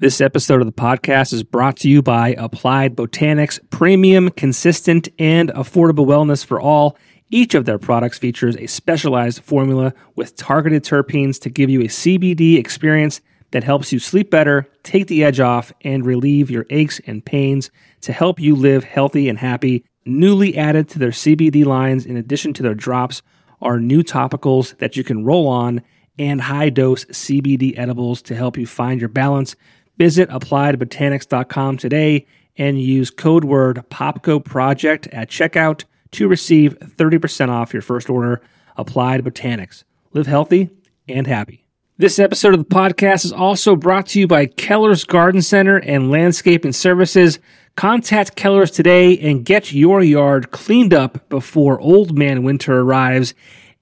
This episode of the podcast is brought to you by Applied Botanics, premium, consistent, and affordable wellness for all. Each of their products features a specialized formula with targeted terpenes to give you a CBD experience that helps you sleep better, take the edge off, and relieve your aches and pains to help you live healthy and happy. Newly added to their CBD lines, in addition to their drops, are new topicals that you can roll on and high dose CBD edibles to help you find your balance. Visit appliedbotanics.com today and use code word Popko Project at checkout to receive 30% off your first order. Applied Botanics. Live healthy and happy. This episode of the podcast is also brought to you by Keller's Garden Center and Landscaping Services. Contact Keller's today and get your yard cleaned up before old man winter arrives.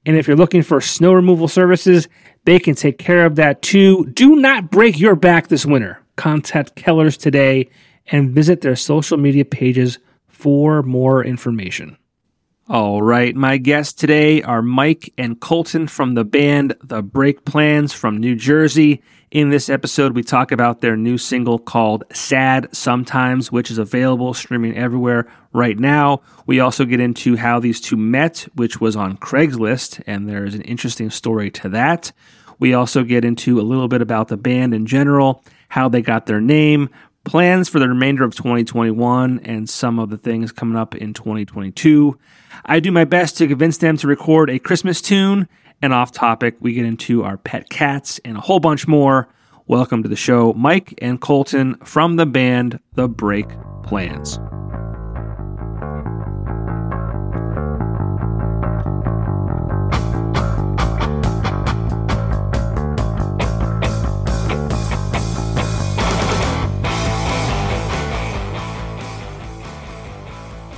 And if you're looking for snow removal services, they can take care of that too. Do not break your back this winter contact Kellers today and visit their social media pages for more information. All right, my guests today are Mike and Colton from the band The Break Plans from New Jersey. In this episode, we talk about their new single called Sad Sometimes, which is available streaming everywhere right now. We also get into how these two met, which was on Craigslist, and there's an interesting story to that. We also get into a little bit about the band in general how they got their name, plans for the remainder of 2021, and some of the things coming up in 2022. I do my best to convince them to record a Christmas tune, and off topic, we get into our pet cats and a whole bunch more. Welcome to the show, Mike and Colton from the band The Break Plans.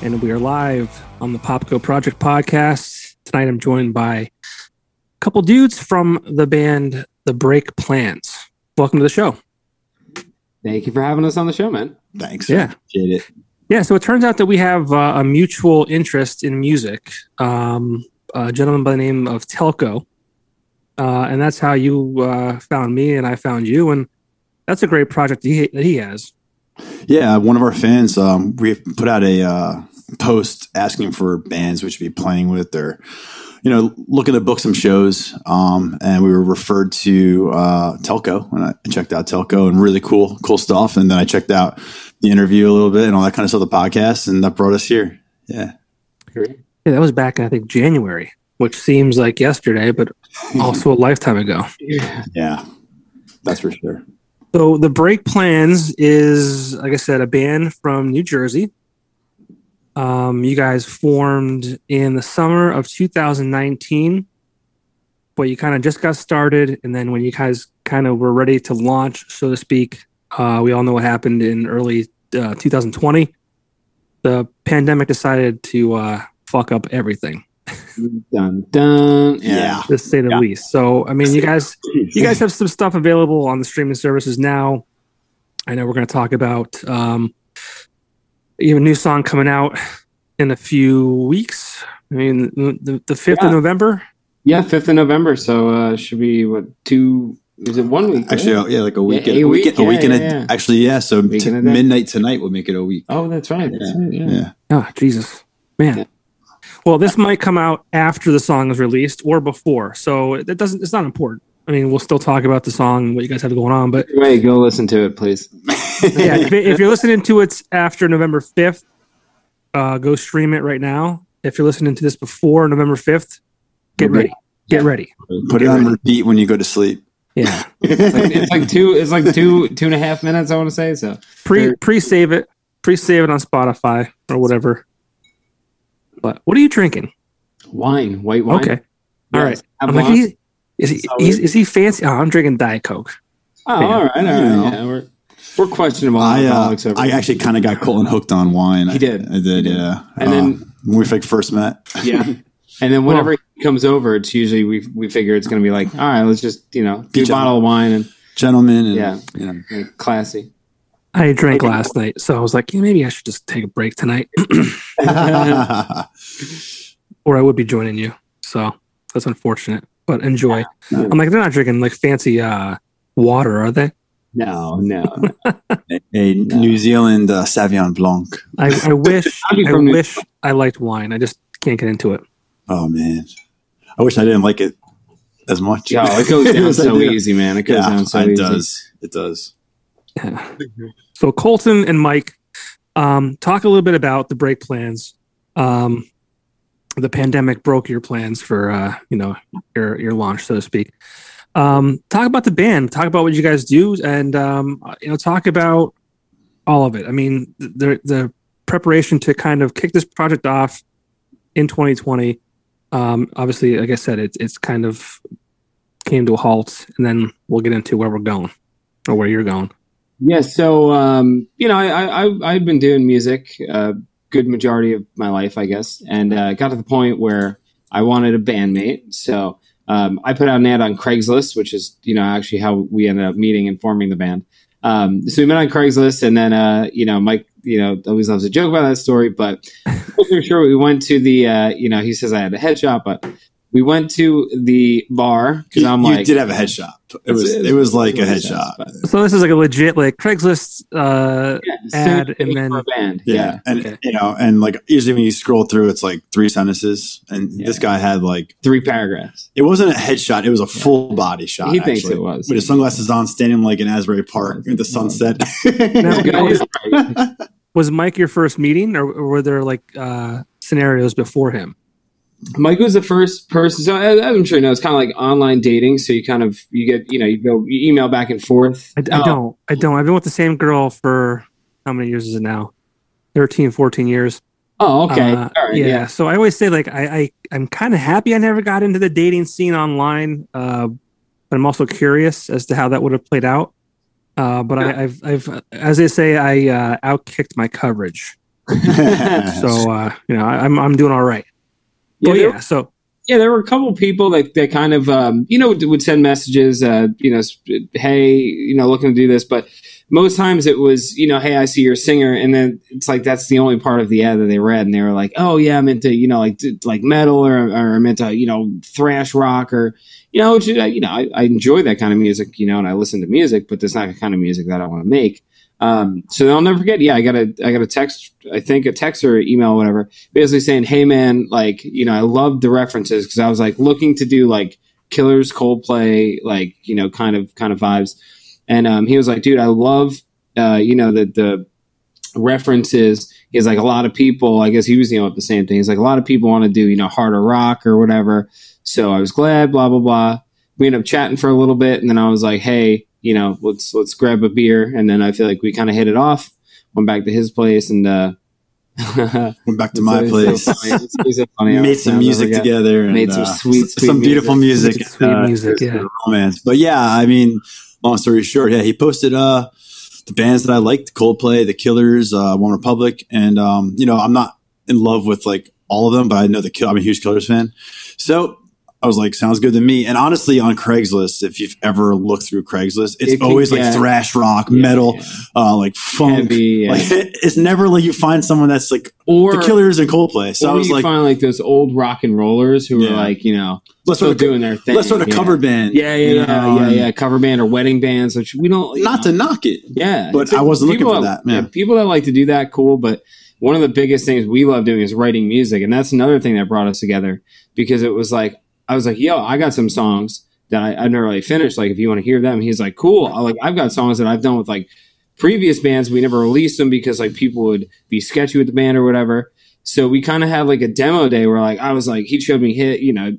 And we are live on the Popko Project podcast. Tonight I'm joined by a couple dudes from the band The Break Plans. Welcome to the show. Thank you for having us on the show, man. Thanks. Yeah. Appreciate it. Yeah, so it turns out that we have uh, a mutual interest in music. Um, a gentleman by the name of Telco. Uh, and that's how you uh, found me and I found you. And that's a great project he, that he has. Yeah, one of our fans, um, we put out a uh, post asking for bands we should be playing with or you know looking to book some shows. Um, and we were referred to uh, telco and i checked out telco and really cool cool stuff. And then i checked out the interview a little bit and all that kind of stuff the podcast and that brought us here. Yeah. Yeah that was back in i think january which seems like yesterday but also a lifetime ago. Yeah. That's for sure. So the break plans is like i said a band from new jersey um, you guys formed in the summer of 2019, but you kind of just got started. And then when you guys kind of were ready to launch, so to speak, uh, we all know what happened in early uh, 2020. The pandemic decided to uh, fuck up everything. dun dun. Yeah, to say the yeah. least. So, I mean, you guys, you guys have some stuff available on the streaming services now. I know we're going to talk about um, you have a new song coming out in a few weeks. I mean, the the fifth Yeah. of November. Yeah, fifth of November. So uh should be what two is it one week? actually right? uh, yeah like a week Yeah, a, a week, week, a week yeah, and a, yeah, yeah. actually yeah so t- and a day. midnight tonight will make it a week Oh, that's right. That's right. Yeah. yeah Oh, Jesus, man. Yeah. Well, this might come out after the song is released or before, so it doesn't. It's not important. I mean, we'll still talk about the song and what you guys have going on, but Wait, go listen to it, please. yeah, if, if you're listening to it after November fifth, uh, go stream it right now. If you're listening to this before November fifth, get ready. Get ready. put it on repeat when you go to sleep Yeah. It's like, it's like two. It's like two two and a half minutes. I want to say so. pre pre save it pre save it on spotify or whatever but what are you drinking Wine, white wine. okay all right i'm like Blanc. he, is he Solid. he's, is he fancy oh, i'm drinking diet coke Oh, Yeah. all right, all right. Yeah, we're we're questionable I uh, I actually kind of got Colton hooked on wine. He did. I did, yeah. And Uh, then- when we like first met, yeah. And then whenever he comes over, it's usually we we figure it's going to be like, all right, let's just you know do a Good bottle of wine and, gentleman, and Yeah. you know, and classy. i drank last night so i was like yeah, maybe i should just take a break tonight or i would be joining you so that's unfortunate but enjoy i'm like they're not drinking like fancy uh water are they No, no. a, a New Zealand uh, Sauvignon Blanc. I, I wish I'd be I from New- wish I liked wine. I just can't get into it. Oh man, I wish I didn't like it as much. Yo, it goes down Yes, so easy, man. It goes Yeah, down so easy. it easy. does. It does. So Colton and Mike, um, talk a little bit about the break plans. Um, the pandemic broke your plans for uh, you know your your launch, so to speak. Um, talk about the band. Talk about what you guys do, and um, you know, talk about all of it. I mean, the the preparation to kind of kick this project off in 2020. Um, obviously, like I said, it's it's kind of came to a halt, and then we'll get into where we're going or where you're going. Yeah, so um, you know, I, I I- I'd been doing music a good majority of my life, I guess, and uh, got to the point where I wanted a bandmate. So um, I put out an ad on Craigslist, which is you know actually how we ended up meeting and forming the band. Um, so we met on Craigslist, and then uh, you know Mike, you know, always loves to joke about that story, but for sure we went to the uh, you know he says I had a head shop, but we went to the bar because I'm like you like did have a head shop. It was It's- it was like a it's- head it's- shop. So this is like a legit like Craigslist. Uh, yeah, ad and then- a band. Yeah, yeah. and okay. you know, and like usually when you scroll through, it's like three sentences, and Yeah. this guy had like three paragraphs. it wasn't a headshot; it was a full body shot. He thinks it was. with his sunglasses on, standing like in Asbury Park at the sunset. Now, was, he's right. was Mike your first meeting, or, or were there like uh, scenarios before him? Mike was the first person. So as, as I'm sure you know, it's kind of like online dating. So you kind of you get you know you go you email back and forth. I, I Oh, don't. I don't. I've been with the same girl for how many years is it now? 13, 14 years. Oh, okay. Uh, All right. yeah. Yeah. So I always say like I, I I'm kind of happy I never got into the dating scene online, uh, but I'm also curious as to how that would have played out. Uh, but I, I've I've as they say I uh, outkicked my coverage, so uh, you know I, I'm I'm doing all right. Yeah, oh there- yeah. So yeah, there were a couple people that, that kind of, um, you know, would, send messages, uh, you know, hey, you know, looking to do this. But most times it was, you know, hey, I see you're a singer. And then it's like, that's the only part of the ad that they read. And they were like, oh, yeah, I'm into, you know, like, like metal or, or I'm into, you know, thrash rock or, you know, which, you know, I, I enjoy that kind of music, you know, and I listen to music, but that's not the kind of music that I want to make. Um, so I'll never forget. Yeah, I got a I got a text. I think a text or email, whatever, basically saying, "Hey, man, like you know, I loved the references because I was like looking to do like Killers, Coldplay, like you know, kind of kind of vibes." And um, he was like, "Dude, I love uh, you know the the references." He's like, a lot of people. I guess he was dealing with the same thing. He's like, a lot of people want to do you know harder rock or whatever. So I was glad. Blah blah blah. We ended up chatting for a little bit, and then I was like, "Hey." You know, let's let's grab a beer, and then I feel like we kind of hit it off. Went back to his place, and uh, Went back to my it's place. So funny. It's, it's funny made some music together. And, Made some uh, sweet, s- sweet some beautiful music, music. Sweet uh, music, yeah. romance. But yeah, I mean, long story short, yeah, he posted uh the bands that I liked: Coldplay, The Killers, uh, One Republic, and um, you know, I'm not in love with like all of them, but I know the Kill. I'm a huge Killers fan, so. I was like, sounds good to me. And honestly, on Craigslist, if you've ever looked through Craigslist, it's It always like thrash rock, Yeah, metal, yeah. uh, like funk. Heavy, yeah. Like it's never like you find someone that's like or the Killers and Coldplay. So I was you like, find like those old rock and rollers who are like you know let's sort of doing their thing. let's sort of cover band. Yeah, yeah, you yeah, know, yeah, yeah. Cover band or wedding bands, which we don't. Not know, to knock it. Yeah, But I wasn't looking for that, yeah. people that like to do that, cool. But one of the biggest things we love doing is writing music, and that's another thing that brought us together because it was like I was like, "Yo, I got some songs that I, I never really finished. Like, if you want to hear them, he's like, "Cool." I like I've got songs that I've done with like previous bands. We never released them because like people would be sketchy with the band or whatever. So we kind of had like a demo day where like I was like he showed me hit, you know,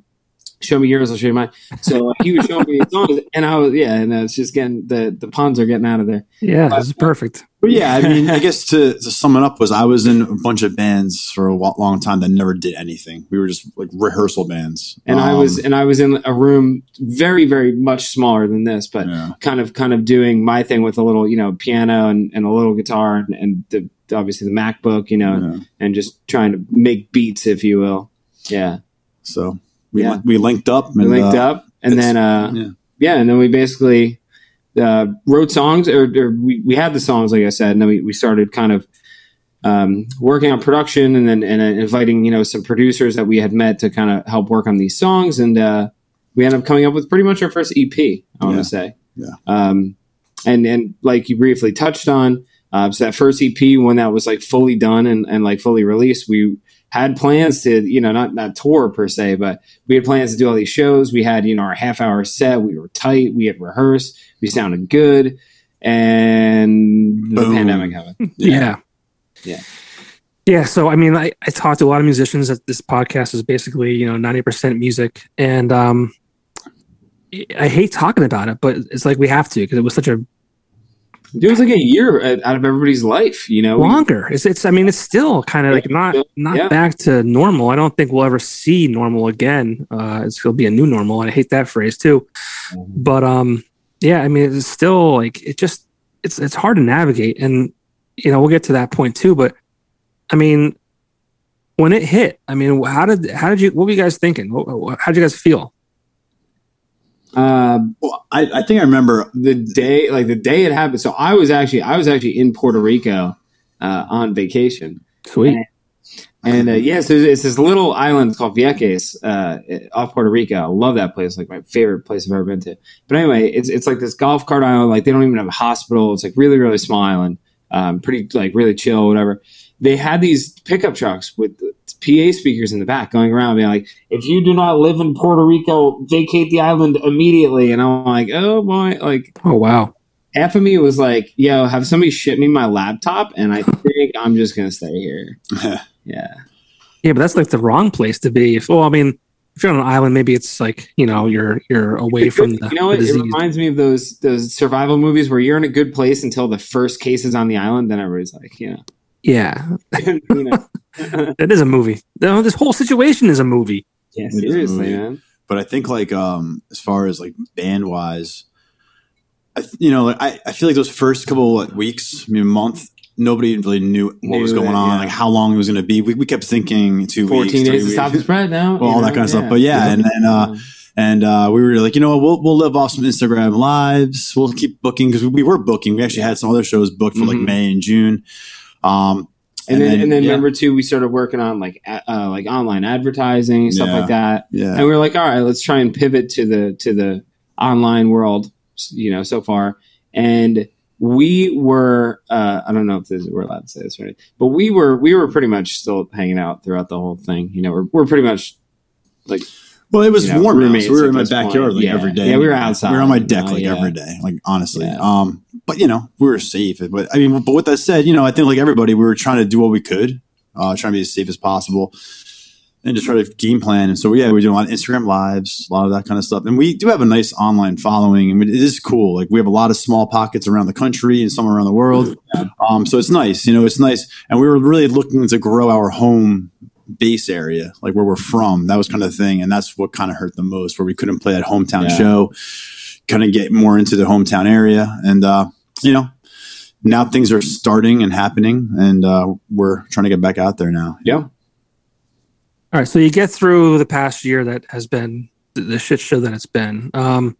show me yours, I'll show you mine. So he was showing me his songs, and I was yeah, and it's just getting the the puns are getting out of there. yeah, this is perfect. But yeah, I mean, I guess to, to sum it up was I was in a bunch of bands for a long time that never did anything. We were just like rehearsal bands. And I was Um, and I was in a room very very much smaller than this, but yeah. kind of kind of doing my thing with a little you know piano and, and a little guitar and, and the, obviously the MacBook, you know, yeah. and just trying to make beats, if you will. Yeah, So we Yeah. we linked up. we and, linked uh, up, and then uh, yeah. yeah, and then we basically uh, wrote songs, or, or we, we had the songs, like I said, and then we, we started kind of um, working on production, and then and uh, inviting you know some producers that we had met to kind of help work on these songs, and uh, we ended up coming up with pretty much our first EP. I want to Yeah. say, Yeah. Um, and and like you briefly touched on, uh, so that first EP when that was like fully done and, and like fully released, we had plans to you know not not tour per se, but we had plans to do all these shows. We had you know our half hour set. We were tight. We had rehearsed. We sounded good, and the Boom. pandemic happened. Yeah. Yeah. Yeah. So, I mean, I, I talked to a lot of musicians that this podcast is basically, you know, 90% music. And um, I hate talking about it, but it's like we have to because it was such a It was like a year out of everybody's life, you know. Longer. It's, it's, I mean, it's still kind of like not, not Yeah. back to normal. I don't think we'll ever see normal again. Uh, to be a new normal. I hate that phrase too. But um, yeah, I mean, it's still like, it just, it's, it's hard to navigate. And, you know, we'll get to that point too. But I mean, when it hit, I mean, how did, how did you, what were you guys thinking? How did you guys feel? Uh, Well, I, I think I remember. the day, like the day it happened. So I was actually, I was actually in Puerto Rico uh, on vacation. Sweet. And uh, yes, it's, it's this little island called Vieques uh, off Puerto Rico. I love that place, like my favorite place I've ever been to. But anyway, it's it's like this golf cart island. Like they don't even have a hospital. It's like really really small island, um, pretty like really chill, whatever. They had these pickup trucks with PA speakers in the back going around, being like, "If you do not live in Puerto Rico, vacate the island immediately." And I'm like, "Oh boy!" Like Oh, wow. half of me was like, "Yo, have somebody ship me my laptop," and I think I'm just gonna stay here. Yeah. Yeah, but that's like the wrong place to be. If, well, I mean, if you're on an island, maybe it's like, you know, you're, you're away from the, you know the what? It reminds me of those those survival movies where you're in a good place until the first case is on the island. Then everybody's like, you know, yeah. you know. It is a movie. No, this whole situation is a movie. yeah, is seriously, movie. man. But I think like um as far as like band wise, I th- you know like I, I feel like those first couple of weeks, I mean month, nobody really knew what Knew was going that, on, yeah. like how long it was going to be. We, we kept thinking two Fourteen weeks, three days to stop the spread now. Well, you all that kind of stuff. But yeah, and then uh, and uh, we were like, you know, what, we'll we'll live off some Instagram lives. We'll keep booking because we, we were booking. We actually had some other shows booked for like Mhm. May and June. Um, and, then, and then yeah, number two, we started working on like uh, like online advertising stuff Yeah. like that. yeah, and we were like, all right, let's try and pivot to the to the online world, you know, so far. And we were, uh, I don't know if this, we're allowed to say this right, but we were we were pretty much still hanging out throughout the whole thing. You know, we're we're pretty much like Well, it was you know, warm. Roommates so we were in my backyard point. like Yeah. every day. Yeah, we were outside. We were on my deck like every day. Like honestly, um, but you know, we were safe. But I mean, but with that said, you know, I think like everybody, we were trying to do what we could, uh, trying to be as safe as possible, and just try to game plan. And so yeah, we do a lot of Instagram lives, a lot of that kind of stuff. And we do have a nice online following. I mean, it is cool. Like we have a lot of small pockets around the country and some around the world. Um, so it's nice. You know, it's nice. And we were really looking to grow our home base area, like where we're from. That was kind of the thing, and that's what kind of hurt the most, where we couldn't play that hometown Yeah. show, kind of get more into the hometown area, and uh, you know, now things are starting and happening, and uh, we're trying to get back out there now. yeah. All right. So you get through the past year that has been the, the shit show that it's been. Um,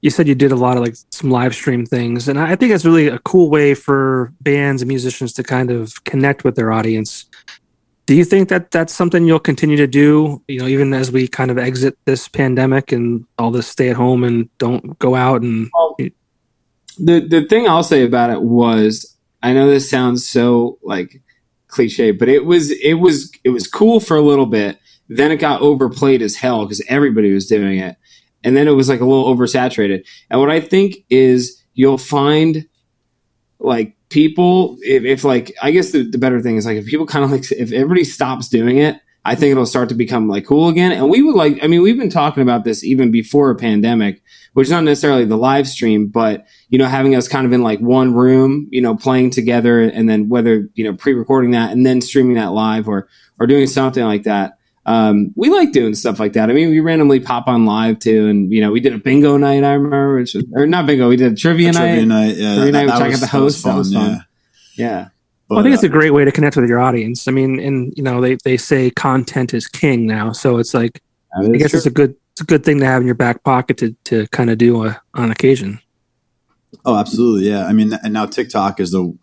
you said you did a lot of like some live stream things, and I I think that's really a cool way for bands and musicians to kind of connect with their audience. Do you think that that's something you'll continue to do? You know, even as we kind of exit this pandemic and all this stay at home and don't go out and the the thing I'll say about it was I know this sounds so like cliche, but it was it was it was cool for a little bit. Then it got overplayed as hell because everybody was doing it, and then it was like a little oversaturated. And what I think is you'll find like people if, if like I guess the, the better thing is like if people kind of like if everybody stops doing it. I think it'll start to become like cool again. And we would like, I mean, we've been talking about this even before a pandemic, which is not necessarily the live stream, but you know, having us kind of in like one room, you know, playing together and then whether, you know, pre-recording that and then streaming that live or, or doing something like that. Um, we like doing stuff like that. I mean, we randomly pop on live too. And, you know, we did a bingo night, I remember, which was, or not bingo, we did a trivia, A trivia night. night, yeah, Trivia night, which I got was- the host. That was fun. yeah. Yeah. Well, I think But, it's a great way to connect with your audience. I mean, and you know, they, they say content is king now, so it's like I guess it's a good it's a good thing to have in your back pocket to to kind of do a, on occasion. oh, absolutely, yeah. I mean, and now TikTok is the.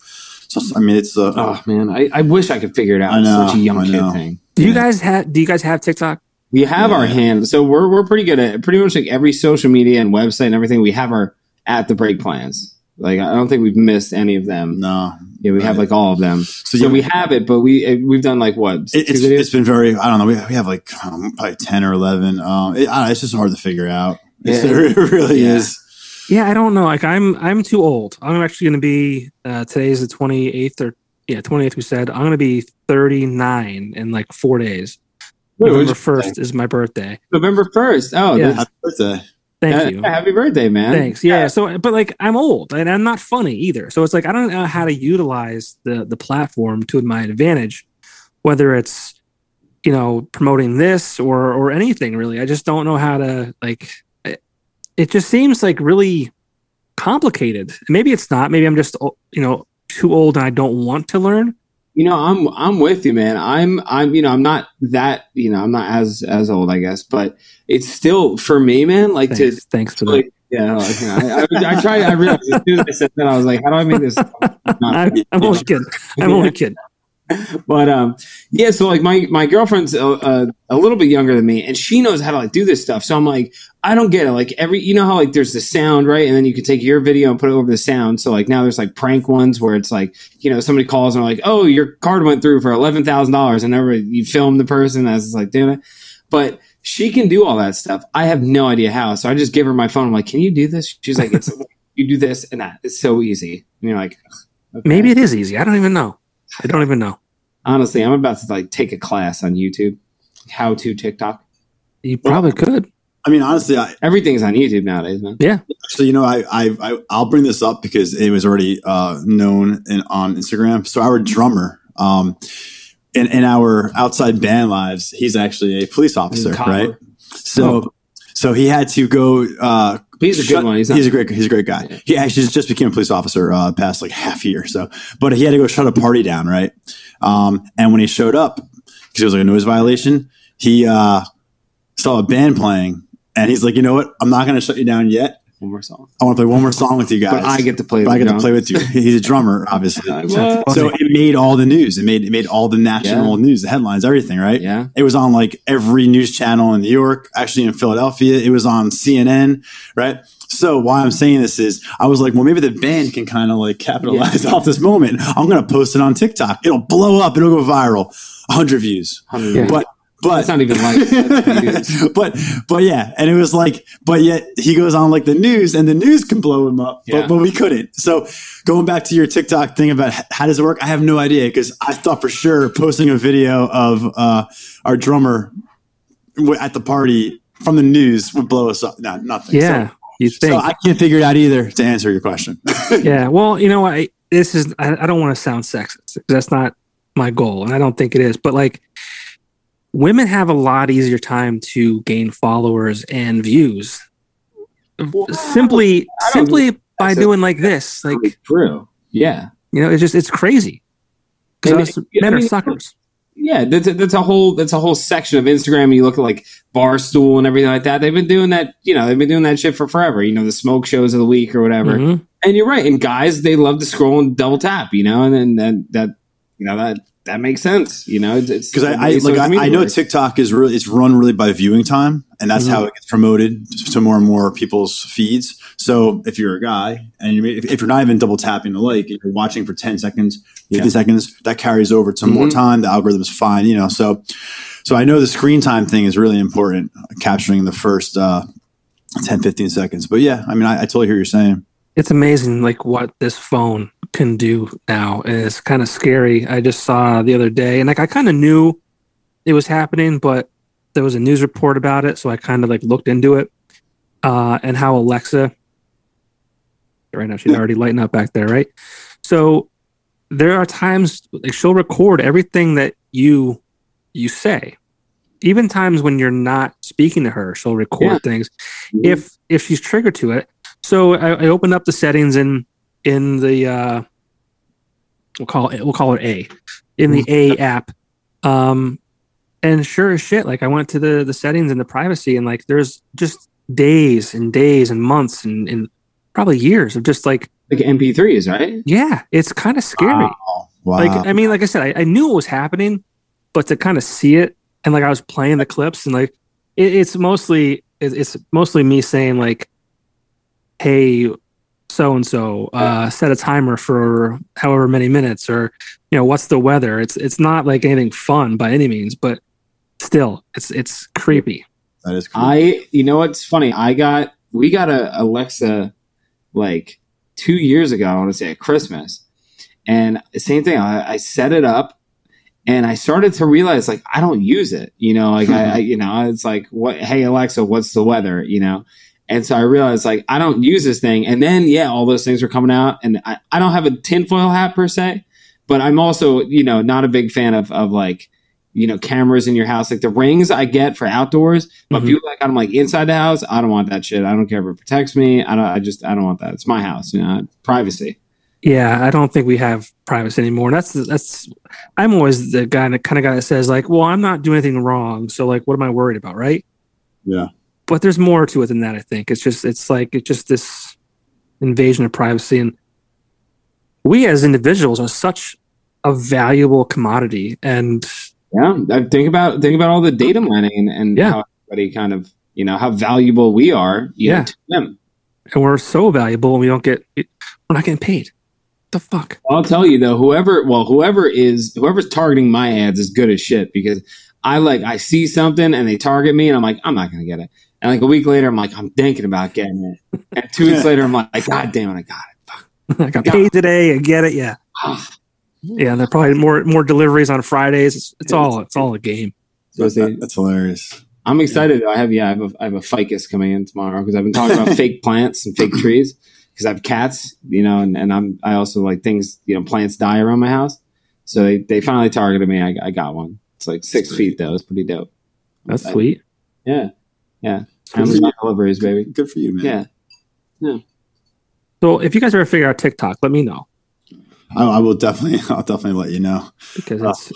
I mean, it's the. Oh man, I, I wish I could figure it out. I It's know, such a young I kid thing. Do you Yeah. guys have Do you guys have TikTok? We have our Yeah. hand, so we're we're pretty good at pretty much like every social media and website and everything. We have our at the break plans. Like I don't think we've missed any of them. No. Yeah, we have like all of them. So, So yeah, we have it, but we we've done like what? It, it's, it's been very, I don't know. We, we have like um, probably 10 or 11. Um, it, I don't know, it's just hard to figure out. It's, Yeah. it really Yeah. is. Yeah, I don't know. Like I'm I'm too old. I'm actually going to be uh, today's the 28th or yeah 28th. We said I'm going to be 39 in like four days. Wait, November what'd you say? first is my birthday. November first. Oh, Yeah. this- Happy birthday. Thank uh, you. Happy birthday, man. Thanks. Yeah. So, but like, I'm old and I'm not funny either. So it's like I don't know how to utilize the the platform to my advantage, whether it's you know promoting this or or anything really. I just don't know how to like. It, it just seems like really complicated. Maybe it's not. Maybe I'm just you know too old and I don't want to learn. You know, I'm I'm with you, man. I'm I'm you know I'm not that you know I'm not as as old, I guess, but it's still for me, man. Like to Thanks, thanks for that. yeah, like, you know, I, I, I tried. I realized as soon as I said that, I was like, how do I make this? Not I'm, I'm only kidding. I'm only kidding. but um yeah so like my my girlfriend's a, a, a little bit younger than me and she knows how to like do this stuff. So i'm like i don't get it. Like every you know how like there's the sound right? And then you can take your video and put it over the sound. So like now there's like prank ones where it's like you know somebody calls and like oh your card went through for $11000 and everybody you film the person as it's like doing it. But she can do all that stuff. I have no idea how. So i just give her my phone. I'm like can you do this? She's like it's you do this and that. It's so easy. And you're like okay. Maybe it is easy. I don't even know. I don't even know. Honestly i'm about to like take a class on youtube how to tiktok You probably could. I mean, honestly, I, everything's on youtube nowadays man Yeah. So you know, I, I I I'll bring this up because it was already uh, known in, on Instagram. So our drummer, um, in in our outside band lives, he's actually a police officer, a right? So so he had to go. Uh, he's a good shut- one he's, not, He's a great he's a great guy. Yeah. He actually just became a police officer uh, past like half a year. So, but he had to go shut a party down, right? Um, and when he showed up, because it was like a noise violation, he uh, saw a band playing, and he's like, you know what? I'm not going to shut you down yet. one more song I want to play one more song with you guys. but i get to play But I get the to play with you. He's a drummer, obviously. Like, That's what? So it made all the news. It made it made all the national news, the headlines, everything, right? yeah It was on like every news channel in New York, actually in Philadelphia. It was on CNN, right? So why I'm saying this is I was like, well, maybe the band can kind of like capitalize off this moment. I'm gonna post it on TikTok. It'll blow up, it'll go viral. hundred views. 100 Yeah. But but That's not even like but but yeah, and it was like, but yet he goes on like the news, and the news can blow him up, Yeah. but but we couldn't. So going back to your TikTok thing about how does it work, I have no idea because I thought for sure posting a video of uh, our drummer at the party from the news would blow us up. No, nothing. Yeah, you So, think? so I can't figure it out either to answer your question. yeah. Well, you know what? I, this is. I, I don't want to sound sexist. 'cause That's not my goal, and I don't think it is. But like, women have a lot easier time to gain followers and views simply I don't simply by that's a- doing like this. Like, true yeah you know, it's just it's crazy. And Because it- men I are mean, suckers. Yeah that's a, that's a whole that's a whole section of instagram. And you look at like barstool and everything like that. They've been doing that you know they've been doing that shit for forever. You know the smoke shows of the week or whatever. Mhm. and you're right. And guys they love to scroll and double tap you know and then that that you know that that makes sense you know it's because I, I like I, I know TikTok is really it's run really by viewing time, and that's Mhm. how it gets promoted to more and more people's feeds. So if you're a guy and you if, if you're not even double tapping the like, if you're watching for ten seconds, fifty Yeah. seconds, that carries over to more Mhm. time. The algorithm's fine, you know. So so I know the screen time thing is really important, capturing the first uh, 10, 15 seconds. But yeah, I mean, I, I totally hear what you're saying. It's amazing like what this phone can do now and it's kind of scary. I just saw the other day and like i kind of knew it was happening but there was a news report about it so i kind of like looked into it. Uh and how alexa right now she's already lighting up back there right? So there are times like she'll record everything that you you say. Even times when you're not speaking to her she'll record Yeah. things. If if she's triggered to it. So I, I opened up the settings in in the uh, we'll call it we'll call it A in the A app. Um, and sure as shit, like I went to the the settings and the privacy, and like there's just days and days and months and, and probably years of just like like mp3s right yeah, it's kind of scary. Wow. Wow. Like I mean, like I said, I, I knew it was happening, but to kind of see it and like I was playing the clips and like it, it's mostly it, it's mostly me saying like, "Hey, so and so, uh, set a timer for however many minutes, or you know, what's the weather? It's it's not like anything fun by any means, but still, it's it's creepy. That is cool. I, you know what's funny? I got, we got a Alexa like two years ago, I want to say at Christmas. And same thing, I, I set it up and I started to realize like I don't use it, you know, like I, I, you know, it's like what, hey Alexa, what's the weather, you know? And so I realized like I don't use this thing. And then yeah, all those things were coming out, and I, I don't have a tinfoil hat per se, but I'm also you know not a big fan of of like you know cameras in your house. Like the rings I get for outdoors, but Mhm. people like I'm like inside the house. I don't want that shit. I don't care if it protects me. I don't. I just I don't want that. It's my house. You know, privacy. Yeah, I don't think we have privacy anymore. That's that's. I'm always the guy, the kind of guy that says like, "Well, I'm not doing anything wrong, so like, what am I worried about?" Right? Yeah. But there's more to it than that. I think it's just it's like it's just this invasion of privacy, and we as individuals are such a valuable commodity, and Yeah, think about think about all the data mining and, and Yeah. how everybody kind of you know how valuable we are. Yeah. know, to them. and we're so valuable, and we don't get we're not getting paid. the fuck? I'll tell you though, whoever well, whoever is whoever's targeting my ads is good as shit because I like I see something and they target me and I'm like, I'm not gonna get it. And like a week later, I'm like, I'm thinking about getting it. And two weeks later, I'm like, God damn it, I got it. I got paid today. I get it. Yeah. Yeah, and there are probably more more deliveries on Fridays. It's, it's all it's all a game. So it's That's hilarious. I'm excited. though. I have yeah, I have a, I have a ficus coming in tomorrow because I've been talking about fake plants and fake trees because I have cats, you know, and, and I'm I also like things, you know, plants die around my house. So they, they finally targeted me. I, I got one. It's like six feet though. It's pretty dope. That's I- sweet. Yeah, yeah. Good for Amazon you. deliveries, baby. Good for you, man. Yeah. Yeah. So if you guys ever figure out TikTok, let me know I, I will definitely. I'll definitely let you know. because Oh. it's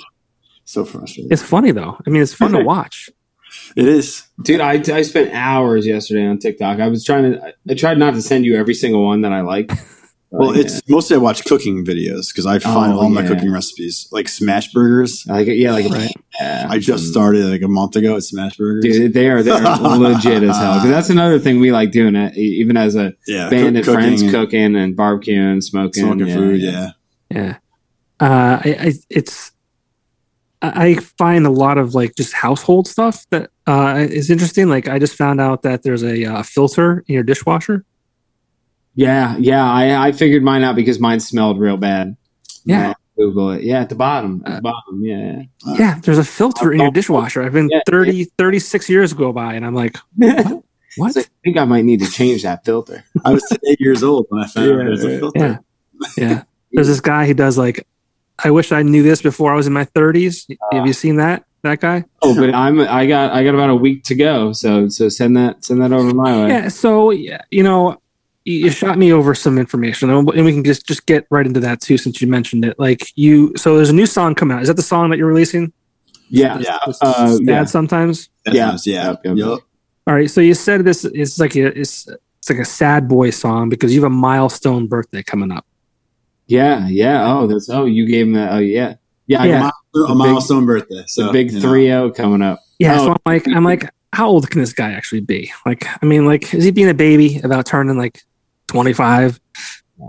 So frustrating. it's funny though. I mean, it's fun to watch. It is. Dude, I, I spent hours yesterday on TikTok. I was trying to, I tried not to send you every single one that I like. Well, But, it's mostly I watch cooking videos because I find Oh, all my cooking recipes like smash burgers. yeah. like, yeah, like, Right. yeah. I just started like a month ago at smash burgers. Dude, they are, they're legit as hell. 'Cause that's another thing we like doing it, e- even as a yeah, band cook- and friends and cooking and barbecuing, smoking. smoking yeah, food. yeah. Yeah. Yeah. Uh, I, I it's I I find a lot of like just household stuff that uh, is interesting. Like I just found out that there's a uh, filter in your dishwasher. Yeah, yeah. I, I figured mine out because mine smelled real bad. Yeah. Uh, Google it. Yeah, at the bottom. At Uh, the bottom. Yeah. Yeah, there's a filter in your dishwasher. I've been Yeah. 30, 36 years go by, and I'm like, yeah. what? It's like, I think I might need to change that filter. I was eight years old when I found Yeah, out there a yeah. filter. Yeah. Yeah. There's this guy who does like, I wish I knew this before I was in my 30s. Have you seen that? That guy? Oh, but I'm I got I got about a week to go. So so send that send that over my way. Yeah. So, yeah, you know, you you shot me over some information, and we can just just get right into that too, since you mentioned it. Like you, so there's a new song coming out. Is that the song that you're releasing? Yeah. Yeah. This- Uh, yeah. sometimes. That Yeah. yeah. Yep, yep, Yup. All right. So you said this is like a it's it's like a sad boy song because you have a milestone birthday coming up. Yeah, yeah. Oh, that's oh you gave him that. Oh yeah. Yeah, Yeah. got A milestone birthday. So the big you know. three zero coming up. Yeah. Oh. So I'm like, I'm like, how old can this guy actually be? Like, I mean, like, is he being a baby about turning like 25? Yeah.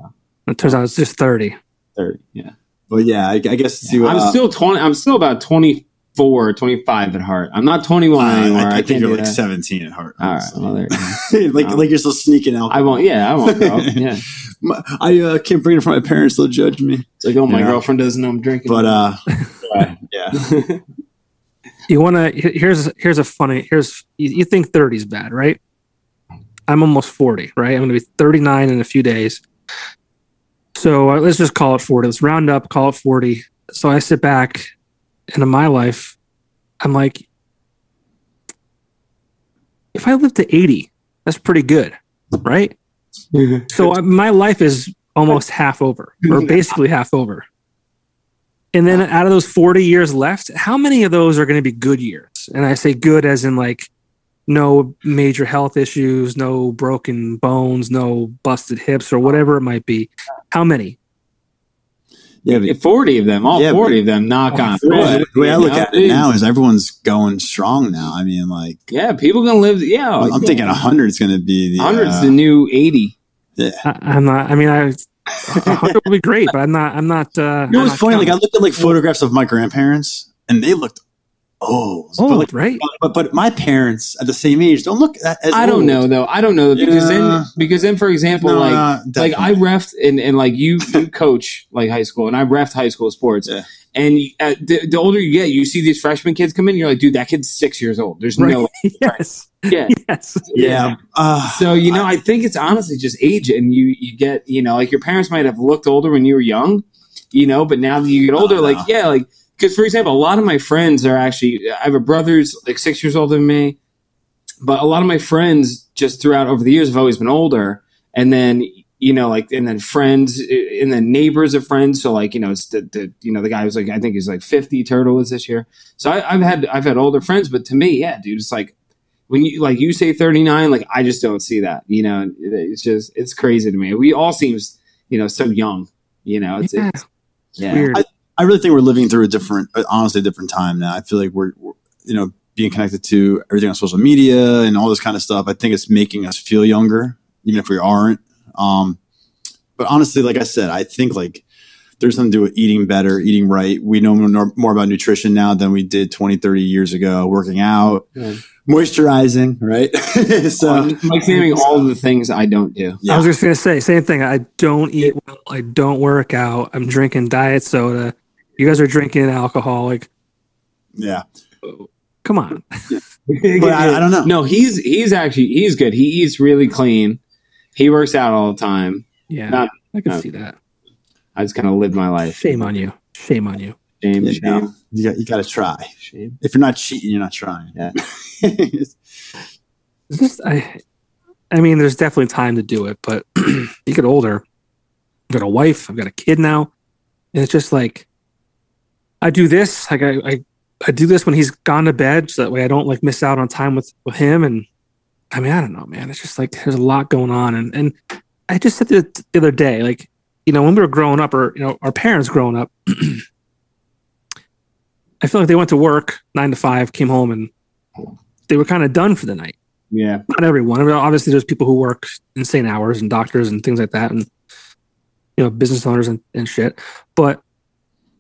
It turns out it's just 30. Thirty. Yeah. But yeah, I, I guess to see what I'm uh, still twenty I'm still about 24, 25 at heart. I'm not twenty one uh, anymore. I, I, I can't think you're like that. 17 at heart. All right. honestly. Well, there, like Um, like you're still sneaking out. I won't. Yeah, I won't go. Yeah. My- I uh, can't bring it from my parents; they'll judge me. It's like, oh, my Yeah. girlfriend doesn't know I'm drinking. But uh, yeah, You want to, here's, here's a funny, here's, you, you think 30 is bad, right? I'm almost 40, right? I'm going to be 39 in a few days. So uh, let's just call it 40. Let's round up, call it 40. So I sit back and in my life, I'm like, if I live to 80, that's pretty good, right? So uh, my life is almost half over, or basically half over. And then out of those 40 years left, how many of those are going to be good years? And I say good as in like no major health issues, no broken bones, no busted hips, or whatever it might be. How many? yeah. But forty of them, all Yeah, forty of them, knock Oh, on the way, wood. the way I look know? at it now is everyone's going strong now. I mean, like yeah, people gonna live. Yeah, I'm thinking 100 is going to be the hundred's uh, the new eighty. I, I'm not. I mean, I. a hundred would be great, but I'm not. I'm not. Uh, You know what's funny? Like I looked at like photographs of my grandparents, and they looked old. oh, but, like, right. but but my parents at the same age don't look as I don't old. know though. I don't know because Yeah. then because then for example No, like like I refed and, and like you you coach like high school and I refed high school sports Yeah. and uh, the, the older you get you see these freshman kids come in you're like dude that kid's six years old there's Right. no yes. yeah Yes. yeah. Uh, so you know I think it's honestly just age and you you get you know like your parents might have looked older when you were young you know but now that you get older no. like yeah like because for example a lot of my friends are actually I have a brother's like six years older than me but a lot of my friends just throughout over the years have always been older. And then you know like and then friends eh, and then neighbors of friends. So like you know it's the, the you know the guy was like i think he's like 50 turtle was this year. So I, i've had i've had older friends but to me yeah dude it's like when you like you say 39 like i just don't see that you know? It's just it's crazy to me. We all seems you know so young you know? It's, Yeah. it's yeah. Weird. I really think we're living through a different, uh, honestly, a different time now. I feel like we're, we're, you know, being connected to everything on social media and all this kind of stuff. I think it's making us feel younger, even if we aren't. Um, but honestly, like I said, I think like there's something to do with eating better, eating right. We know more, more about nutrition now than we did 20, 30 years ago, working out, Yeah. moisturizing, right? so, mike's naming all the things i don't do yeah. I was just gonna say same thing. I don't eat well. I don't work out. I'm drinking diet soda. You guys are drinking alcohol. Like, yeah. come on. But I, I don't know. No, he's he's actually he's good. He eats really clean. He works out all the time. Yeah, Not- I can not- see that. I just kind of live my life. Shame on you. Shame on you. Shame, You, shame, know, you got, you got to try. shame. If you're not cheating, you're not trying. Yeah. It's just I. I mean, there's definitely time to do it, but you get older. I've got a wife. I've got a kid now, and it's just like I do this. Like I, I, I do this when he's gone to bed, so that way I don't like miss out on time with with him. And I mean, I don't know, man. It's just like there's a lot going on, and and I just said the other day, like you know, when we were growing up, or you know, our parents growing up. I feel like they went to work nine to five, came home, and they were kind of done for the night Yeah, not everyone. I mean, obviously, there's people who work insane hours and doctors and things like that, and you know, business owners and, and shit. But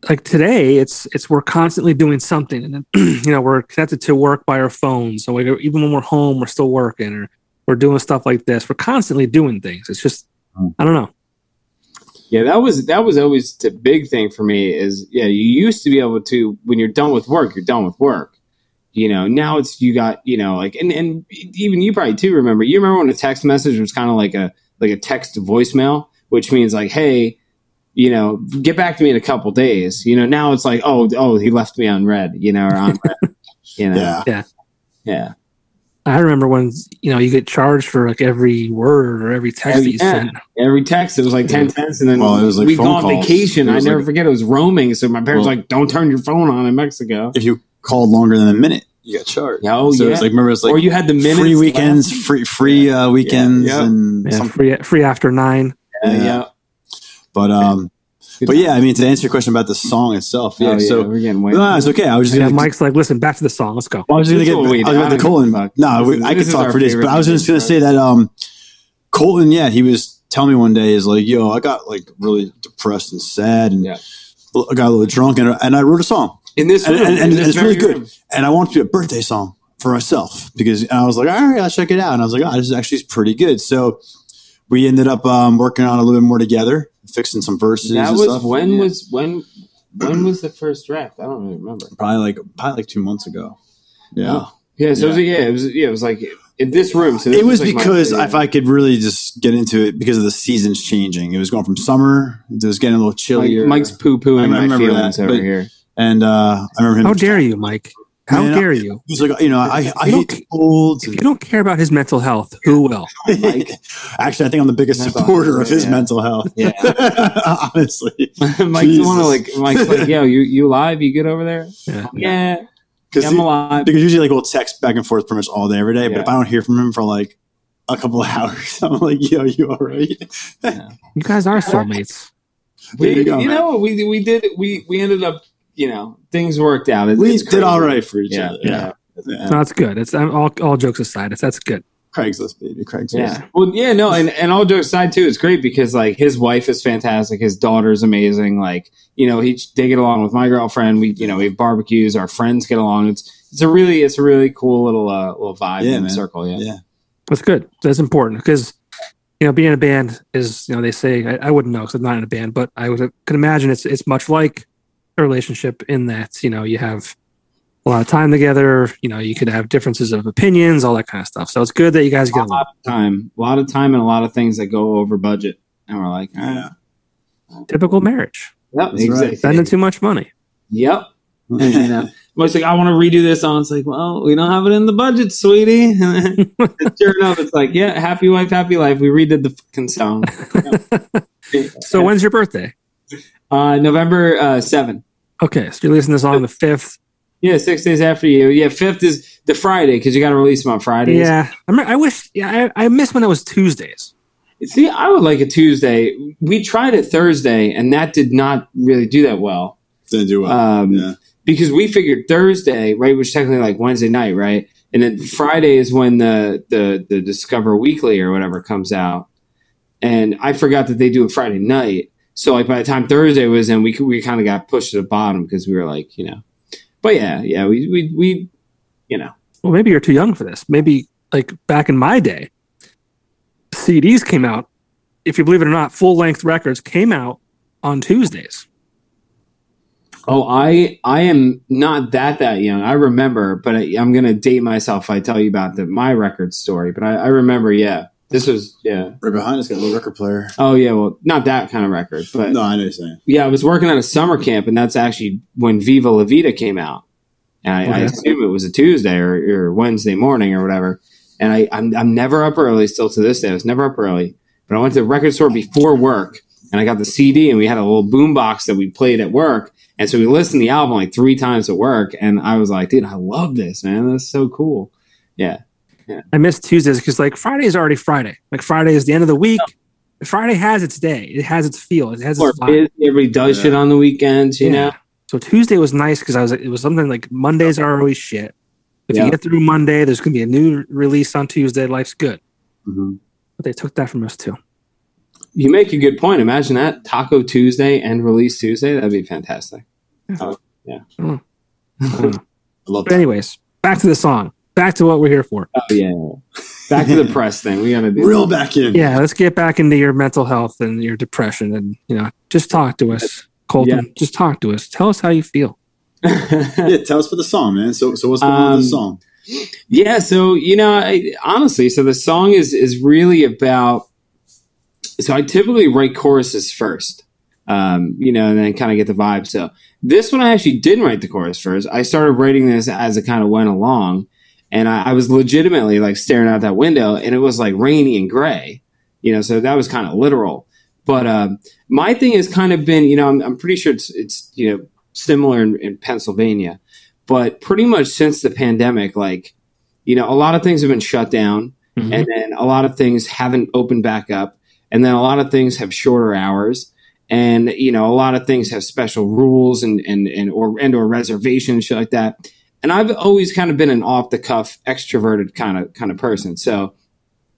like today, it's it's we're constantly doing something, and you know, we're connected to work by our phones. So we, even when we're home, we're still working, or we're doing stuff like this. We're constantly doing things. It's just Hmm. I don't know. yeah. That was that was always the big thing for me. Is yeah, you used to be able to when you're done with work, you're done with work. You know, now it's you got you know like and and even you probably too remember. You remember when a text message was kind of like a like a text to voicemail, which means like hey. You know, get back to me in a couple days. You know, now it's like, oh, oh, he left me on red. You know, or on red. You know, Yeah. yeah. I remember when you know you get charged for like every word or every text that you Yeah. send. Every text it was like ten cents, and then Well, it was like we go on calls. vacation. I was never like- forget it was roaming. So my parents Well- were like, "Don't turn your phone on in Mexico." If you called longer than a minute, you got charged. Oh so yeah, it's like remember it's like or you had the minutes free weekends, left. free free uh, weekends, Yeah. and Yeah, free free after nine. Yeah, yeah. yeah. But um, but yeah, I mean to answer your question about the song itself, yeah. Oh, yeah, so we're getting way. no, it's okay. I was just Yeah, gonna. Mike's like, listen, back to the song. Let's go. I was just gonna get. we I was about I Colton. No, we, is- I could talk for this, but I was just gonna say that um, Colton, yeah, he was telling me one day is like, yo, I got like really depressed and sad, and Yeah. I got a little drunk, and and I wrote a song. in this and- room, and- and in this it's really good. room. and I wanted to be a birthday song for myself because and I was like, all right, I'll check it out. And I was like, oh, this is actually pretty good. So we ended up um, working on a little bit more together, fixing some verses. That and was stuff. when Yeah. was when when was the first draft? I don't really remember. probably like probably like two months ago. Yeah, Oh. yeah. So It was, yeah, it was yeah, it was like in this room. So this it was like my because if I could really just get into it because of the seasons changing. It was going from summer. It was getting a little chillier. Mike's poo I pooing my remember feelings that, over but- here. and uh, I remember him. How dare you, Mike? How Man, dare you? He's like, you know, I, I hate don't- If you don't care about his mental health, who will? Mike. Actually, I think I'm the biggest That's supporter awesome, of his yeah. mental health. Yeah. honestly, Mike's the one to like Mike's like, yo, you you alive? You good over there? Yeah. Yeah, because I'm alive. because usually like we'll text back and forth pretty much all day every day. But if I don't hear from him for like a couple of hours, I'm like, yo, you all right? You guys are soulmates. We, you you, go, man. know, we we did we we ended up, you know, things worked out. It, We it's did all right for each Yeah, other. yeah. Yeah. No, that's good. It's I'm, all all jokes aside. It's that's good. Craigslist, baby, Craigslist. Yeah. Well, yeah, no, and, and all jokes aside too, it's great because like his wife is fantastic, his daughter's amazing. Like, you know, he they get along with my girlfriend. We, you know, we have barbecues. Our friends get along. It's it's a really it's a really cool little uh, little vibe Yeah, in the circle. Yeah. Yeah. That's good. That's important because you know being in a band is you know they say I, I wouldn't know because I'm not in a band, but I would could imagine it's it's much like a relationship in that you know you have a lot of time together. You know you could have differences of opinions, all that kind of stuff. So it's good that you guys get A lot of time, a lot of time, and a lot of things that go over budget, and we're like, all right. Yeah. Typical marriage, Yep, That's exactly. right. spending too much money. Yep. And, you know, it's like I want to redo this song. It's like, well, we don't have it in the budget, sweetie. And sure enough, it's like, yeah, happy wife, happy life. We redid the fucking song. So when's your birthday? Uh, November uh, seven. Okay, so you're releasing this on the fifth. Yeah, six days after you. Yeah, fifth is the Friday because you got to release them on Fridays. Yeah, I, mean, I wish. Yeah, I, I miss when it was Tuesdays. See, I would like a Tuesday. We tried it Thursday, and that did not really do that well. Didn't do well. Um, yeah. because we figured Thursday, right, which technically like Wednesday night, right, and then Friday is when the the the Discover Weekly or whatever comes out, and I forgot that they do it Friday night. So like by the time Thursday was in, we we kind of got pushed to the bottom because we were like, you know, but yeah, yeah, we we we, you know, Well, maybe you're too young for this. Maybe like back in my day, CDs came out. If you believe it or not, full length records came out on Tuesdays. Oh, I I am not that that young. I remember, but I, I'm gonna date myself if I tell you about the my record story. But I, I remember, yeah, this was yeah. Right behind us got a little record player. Oh yeah, well, not that kind of record, but No, I know you're saying. yeah, I was working at a summer camp, and that's actually when Viva La Vida came out. And I, I assume it was a Tuesday or, or Wednesday morning or whatever. And I, I'm, I'm never up early still to this day. I was never up early, but I went to the record store before work and I got the CD and we had a little boom box that we played at work. And so we listened to the album like three times at work. And I was like, dude, I love this, man. That's so cool. Yeah. I miss Tuesdays because like Friday is already Friday. Like Friday is the end of the week. Friday has its day. It has its feel. It has Or its vibe. everybody does Yeah. shit on the weekends, you know? So Tuesday was nice because I was. It was something like Mondays are always shit. If Yeah. you get through Monday, there's gonna be a new release on Tuesday. Life's good. hmm But they took that from us too. You make a good point. Imagine that Taco Tuesday and release Tuesday. That'd be fantastic. I don't know. I love But that. anyways, back to the song. Back to what we're here for. Oh yeah. Back to the press thing. We gotta do. Reel back in. Yeah, let's get back into your mental health and your depression, and you know, just talk to us, Colton. Yeah. Just talk to us. Tell us how you feel. Yeah, tell us about the song, man. So, so what's going on with the Um, song? yeah. So you know, I, honestly, so the song is is really about. So I typically write choruses first, um, you know, and then kind of get the vibe. So this one I actually didn't write the chorus first. I started writing this as it kind of went along, and I, I was legitimately like staring out that window, and it was like rainy and gray, you know. So that was kind of literal. But um, my thing has kind of been, you know, I'm, I'm pretty sure it's it's you know similar in, in Pennsylvania, but pretty much since the pandemic, like you know, a lot of things have been shut down, Mhm. and then a lot of things haven't opened back up, and then a lot of things have shorter hours, and you know, a lot of things have special rules and and and or and or reservations, shit like that. And I've always kind of been an off the cuff, extroverted kind of kind of person. So,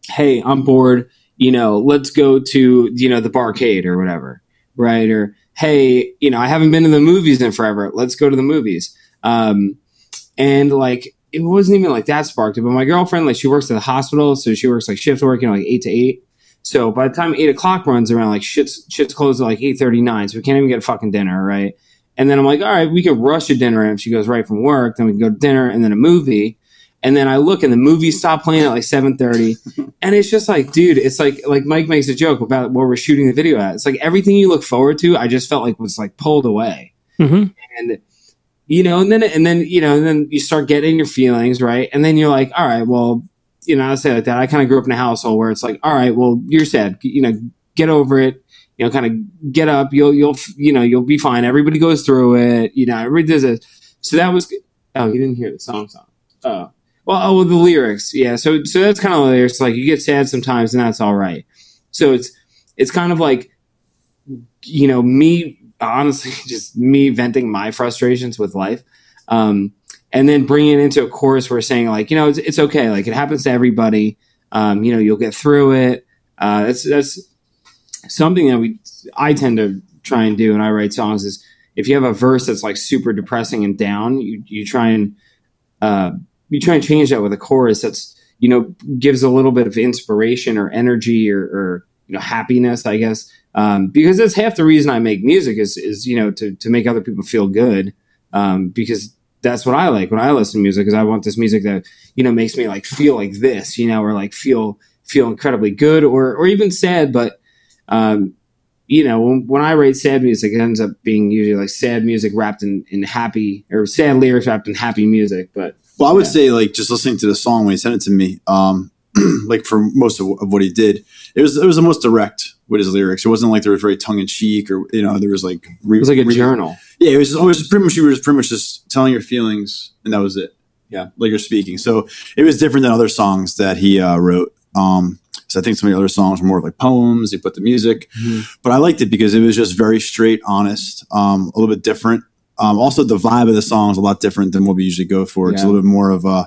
hey, I'm bored. You know, let's go to you know the barcade or whatever, right? Or hey, you know, I haven't been to the movies in forever. Let's go to the movies. Um, and like it wasn't even like that sparked it. But my girlfriend, like she works at the hospital, so she works like shift work, you know, like eight to eight. So by the time eight o'clock runs around, like shit's shit's closed at like eight thirty nine, so we can't even get a fucking dinner, right? And then I'm like, all right, we could rush a dinner And if she goes right from work, then we can go to dinner and then a movie. And then I look and the movie stopped playing at like seven thirty, and it's just like, dude, it's like like Mike makes a joke about what we're shooting the video at. It's like everything you look forward to, I just felt like was like pulled away Mhm. and you know, and then and then you know, and then you start getting your feelings right, and then you're like, all right, well, you know, I say like that. I kind of grew up in a household where it's like, all right, well, you're sad, you know, get over it, you know, kind of get up, you'll you'll you know you'll be fine. Everybody goes through it, you know, everybody does it. So that was oh, you didn't hear the song song. Oh, well, oh, the lyrics, yeah. So so that's kind of lyrics. Like you get sad sometimes, and that's all right. So it's it's kind of like you know me honestly just me venting my frustrations with life um, and then bringing it into a chorus where saying like you know it's, it's okay like it happens to everybody Um, you know, you'll get through it. Uh, that's that's something that we I tend to try and do when I write songs is if you have a verse that's like super depressing and down, you you try and uh, you try and change that with a chorus that's you know gives a little bit of inspiration or energy or, or you know happiness, I guess. Um, because that's half the reason I make music is is you know to to make other people feel good. Um, because that's what I like when I listen to music. Is I want this music that you know makes me like feel like this, you know, or like feel feel incredibly good or or even sad. But um, you know, when, when I write sad music, it ends up being usually like sad music wrapped in, in happy or sad lyrics wrapped in happy music. But Well, I would Yeah. say like just listening to the song when he sent it to me, um, like for most of, of what he did, it was it was the most direct with his lyrics. It wasn't like there was very tongue in cheek or you know there was like re- it was like a re- journal. Yeah, it was it was pretty much you were just pretty much just telling your feelings and that was it. Yeah, like you're speaking. So it was different than other songs that he uh, wrote. Um, so I think some of the other songs were more like poems. They put the music, Mhm. but I liked it because it was just very straight, honest, um, a little bit different. Um, also, the vibe of the song is a lot different than what we usually go for. It's a little bit more of a,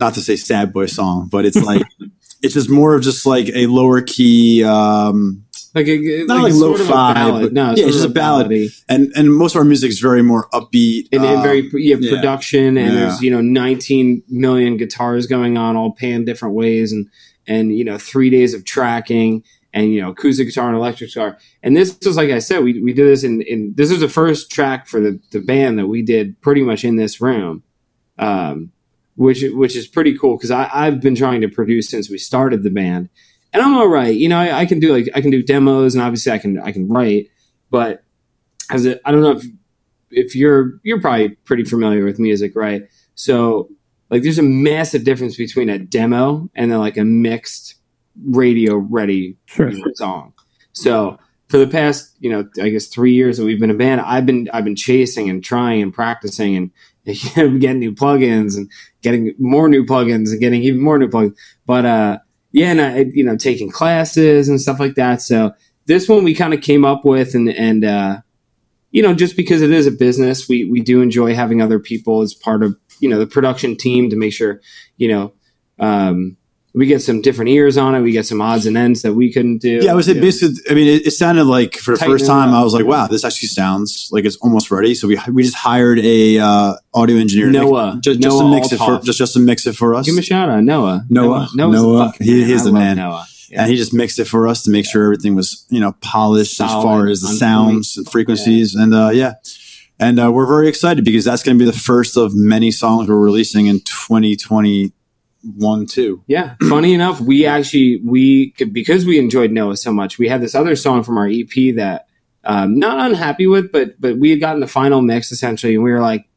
not to say sad boy song, but it's like it's just more of just like a lower key. Um, Like a, Not like a lo-fi, but- no, yeah, it's just a ballad. and and most of our music is very more upbeat and, and uh, very you have yeah. production and Yeah. there's you know 19 million guitars going on all panned different ways and and you know three days of tracking and you know acoustic guitar and electric guitar and this was like i said we, we did this in, in this is the first track for the, the band that we did pretty much in this room um, which which is pretty cool because i've been trying to produce since we started the band and i'm all right you know I, I can do like i can do demos and obviously i can i can write but as a, i don't know if if you're you're probably pretty familiar with music, right? So like there's a massive difference between a demo and then like a mixed radio ready Sure. song. So for the past, you know, I guess three years that we've been a band, I've been I've been chasing and trying and practicing and getting new plugins and getting more new plugins and getting even more new plugins. But uh yeah, and I you know, taking classes and stuff like that. So this one we kind of came up with and and uh you know, just because it is a business, we we do enjoy having other people as part of you know the production team to make sure you know um, we get some different ears on it. We get some odds and ends that we couldn't do. Yeah, I say basically. I mean, it, it sounded like for the Tighten first time, up. I was like, "Wow, this actually sounds like it's almost ready." So we we just hired a uh, audio engineer, to make- Noah. just, just Noah to mix it for just just to mix it for us. Give him a shout out, Noah. Noah. Noah. fucking He- he's the man. Noah. Yeah. and he just mixed it for us to make sure everything was you know polished as far as the sounds and frequencies, and uh, yeah. And uh, we're very excited because that's going to be the first of many songs we're releasing in 2021 too. Yeah, funny enough, we actually we because we enjoyed Noah so much. We had this other song from our EP that um, not unhappy with, but but we had gotten the final mix essentially, and we were like,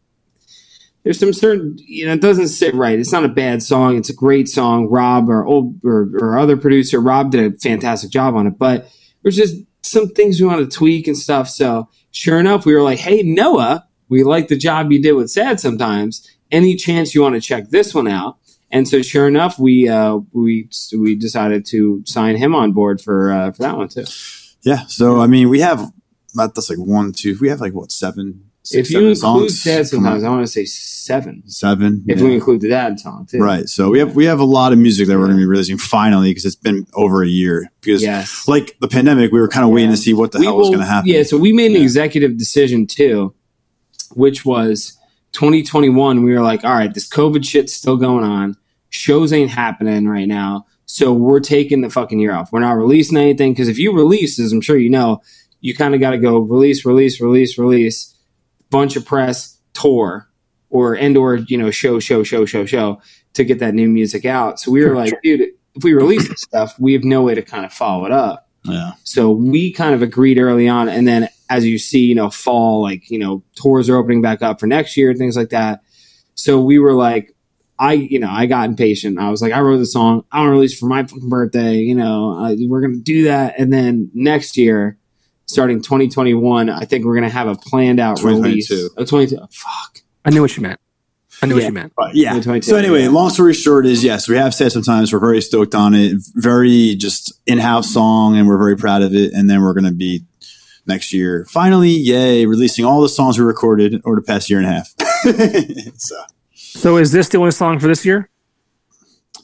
"There's some certain you know it doesn't sit right. It's not a bad song. It's a great song. Rob, our old or, or other producer, Rob did a fantastic job on it, but there's just some things we want to tweak and stuff. So sure enough, we were like, "Hey Noah, we like the job you did with Sad sometimes. Any chance you want to check this one out?" And so, sure enough, we uh, we we decided to sign him on board for uh, for that one too. Yeah. So I mean, we have not that's like one, two. We have like what seven? Six, if you include songs Sad, come out. I want to say seven. seven. If yeah. we include the dad song too, Right. So we have we have a lot of music that we're going to be releasing finally because it's been over a year. Because Yes, like the pandemic, we were kind of waiting Yeah. to see what the We hell was going to happen. Yeah, so we made an Yeah. executive decision too, which was 2021. We were like, all right, this COVID shit's still going on. Shows ain't happening right now. So we're taking the fucking year off. We're not releasing anything because if you release, as I'm sure you know, you kind of got to go release, release, release, release, bunch of press, tour, or and or you know show, show, show, show, show to get that new music out. So we were like, dude, if we release this stuff, we have no way to kind of follow it up. yeah. So we kind of agreed early on, and then as you see, you know, fall like you know tours are opening back up for next year, things like that. So we were like, I you know I got impatient. I was like, I wrote the song, I want to release it for my fucking birthday. You know, uh, we're gonna do that, and then next year, starting 2021, I think we're gonna have a planned out release. Oh, 22. Fuck. I knew what you meant. I knew Yeah. what you meant. But yeah. 2022, So anyway, yeah. long story short is yes, we have said sometimes we're very stoked on it. Very just in-house song, and we're very proud of it. And then we're going to be next year finally, yay, releasing all the songs we recorded over the past year and a half. so So is this the only song for this year?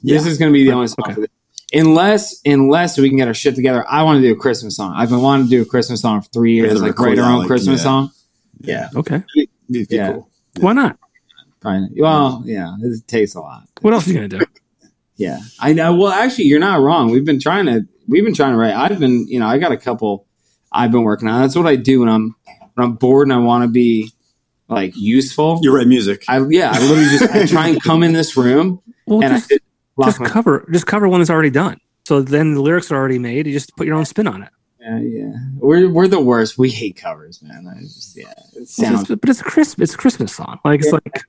yeah. This is gonna be the only song Okay. for this. Unless unless we can get our shit together, I want to do a Christmas song. I've been wanting to do a Christmas song for three years, like write our own like, Christmas yeah. song. Yeah. Okay. It'd be Yeah. cool. Why not? Probably, well, yeah, it takes a lot. What else are you gonna do? Yeah, I know. Well, actually, you're not wrong. We've been trying to we've been trying to write. I've been, you know, I got a couple I've been working on. That's what I do when I'm when I'm bored and I want to be like useful. You write music. I yeah, I literally just I try and come in this room Well, and just, I lock just my- cover just cover one that's already done. So then the lyrics are already made. You just put your own spin on it. yeah, yeah. We're we're the worst. We hate covers, man. I just yeah, it It's sounds just- but it's a Christmas. It's a Christmas song. Like it's Yeah. like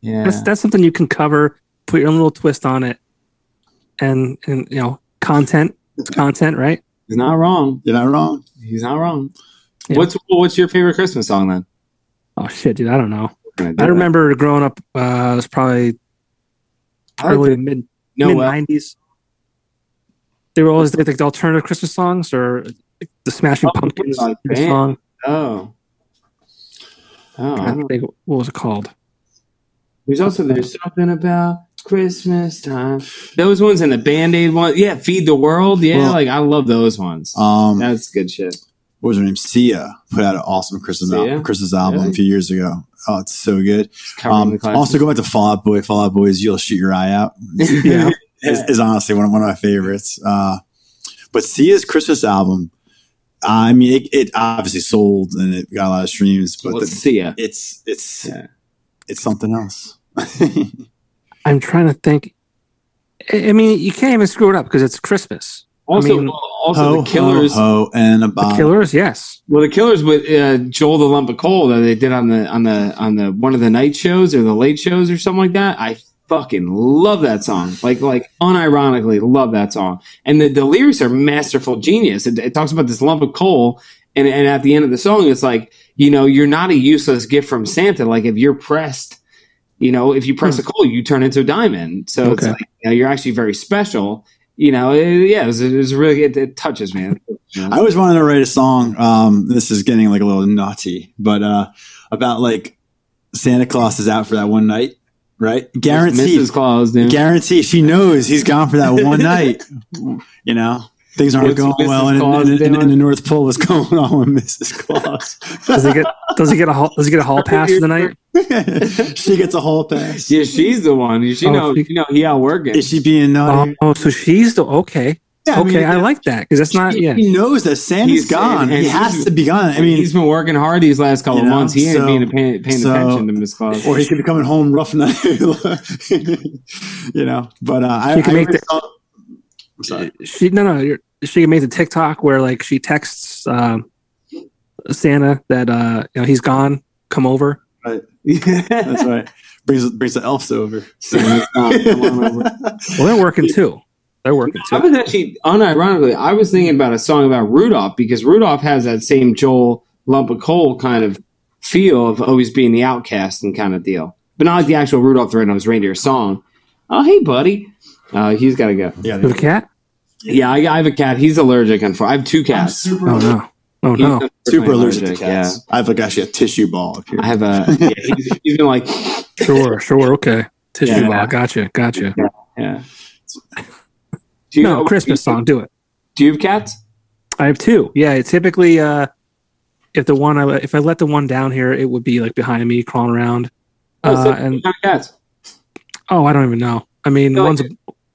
yeah. that's that's something you can cover. Put your own little twist on it, and and you know content. It's content, right? He's not wrong. You're not wrong. He's not wrong. Yeah. What's what's your favorite Christmas song then? Oh shit, dude! I don't know. We're gonna do I that. remember growing up. Uh, it was probably I early mid no mid nineties. They were always like the alternative Christmas songs or the Smashing Oh, Pumpkins like song. Oh. Oh, I I don't think what was it called? There's also there's something about Christmas time. Those ones and the Band Aid one, yeah. Feed the World, yeah. Well- like I love those ones. Um, That's good shit. What was her name? Sia put out an awesome Christmas Sia? album, Christmas album Really? a few years ago. Oh, it's so good. Just Um, also, go back to Fall Out Boy. Fall Out Boy's "You'll Shoot Your Eye Out" Yeah. is, is honestly one of, one of my favorites. Uh, but Sia's Christmas album, I mean, it, it obviously sold and it got a lot of streams, but Let's the, see ya. it's it's Yeah. it's something else. I'm trying to think. I I mean, you can't even screw it up because it's Christmas. Also, mean, also ho, the Killers. ho, ho, and a The. Killers, yes. Well, the Killers with uh, Joel the Lump of Coal that they did on the on the on the one of the night shows or the late shows or something like that. I fucking love that song. Like like unironically love that song. And the, the lyrics are masterful genius. It, it talks about this lump of coal, and and at the end of the song, it's like you know you're not a useless gift from Santa. Like if you're pressed. You know, if you press a coal, you turn into a diamond. So it's like you know, you're actually very special. You know, it- yeah, it was, it was really it, it touches, man. I always wanted to write a song. Um, this is getting like a little naughty, but uh, about like Santa Claus is out for that one night, right? Guaranteed. Mrs. Claus, dude. Guarantee. She knows he's gone for that one night. You know, things aren't What's going Mrs. well, and, Claus and, and, doing? and the North Pole was going on with Mrs. Claus. Does he get does he get a hall does he get a hall pass for the night? she gets a hall pass. Yeah, she's the one. She Oh, know, she- you know, he outworking. Is she being naughty? Oh, so she's the okay. Yeah, okay, I, mean, like that because that's not he, yeah. he knows that Santa's He's- gone. and he has to be gone. I mean, he's been working hard these last couple You of know, months. He ain't so- being paying, paying so- attention to Miss Claus. or he could be coming home rough night. you know, but uh, I, She can I make always the- thought- I'm sorry. She no no you're, she can make the TikTok where like she texts um, Santa that uh you know he's gone, come over. That's right. Brings brings the elves over. Santa's gone. Come on over. Well, they're working too. They're working too. I too. was actually, unironically, I was thinking about a song about Rudolph because Rudolph has that same Joel lump of coal kind of feel of always being the outcast and kind of deal, but not like the actual Rudolph the Red-Nosed Reindeer song. Oh, hey, buddy. Uh, he's got to go. Yeah, With a cat? Yeah, I, I have a cat. He's allergic. And I have two I'm cats. super, Oh no. Oh He's no. super allergic to cats. Yeah. cats. I have like actually a tissue ball up here. I have a. Yeah, he's, he's been like, Sure, sure, okay. Tissue Yeah. ball, gotcha, gotcha. yeah. Do you, No, Christmas song, do it. Do you have cats? I have two. Yeah, typically uh if the one I if I let the one down here, it would be like behind me crawling around. Oh, so Uh, and what kind of cats? oh, I don't even know. I mean, No, one's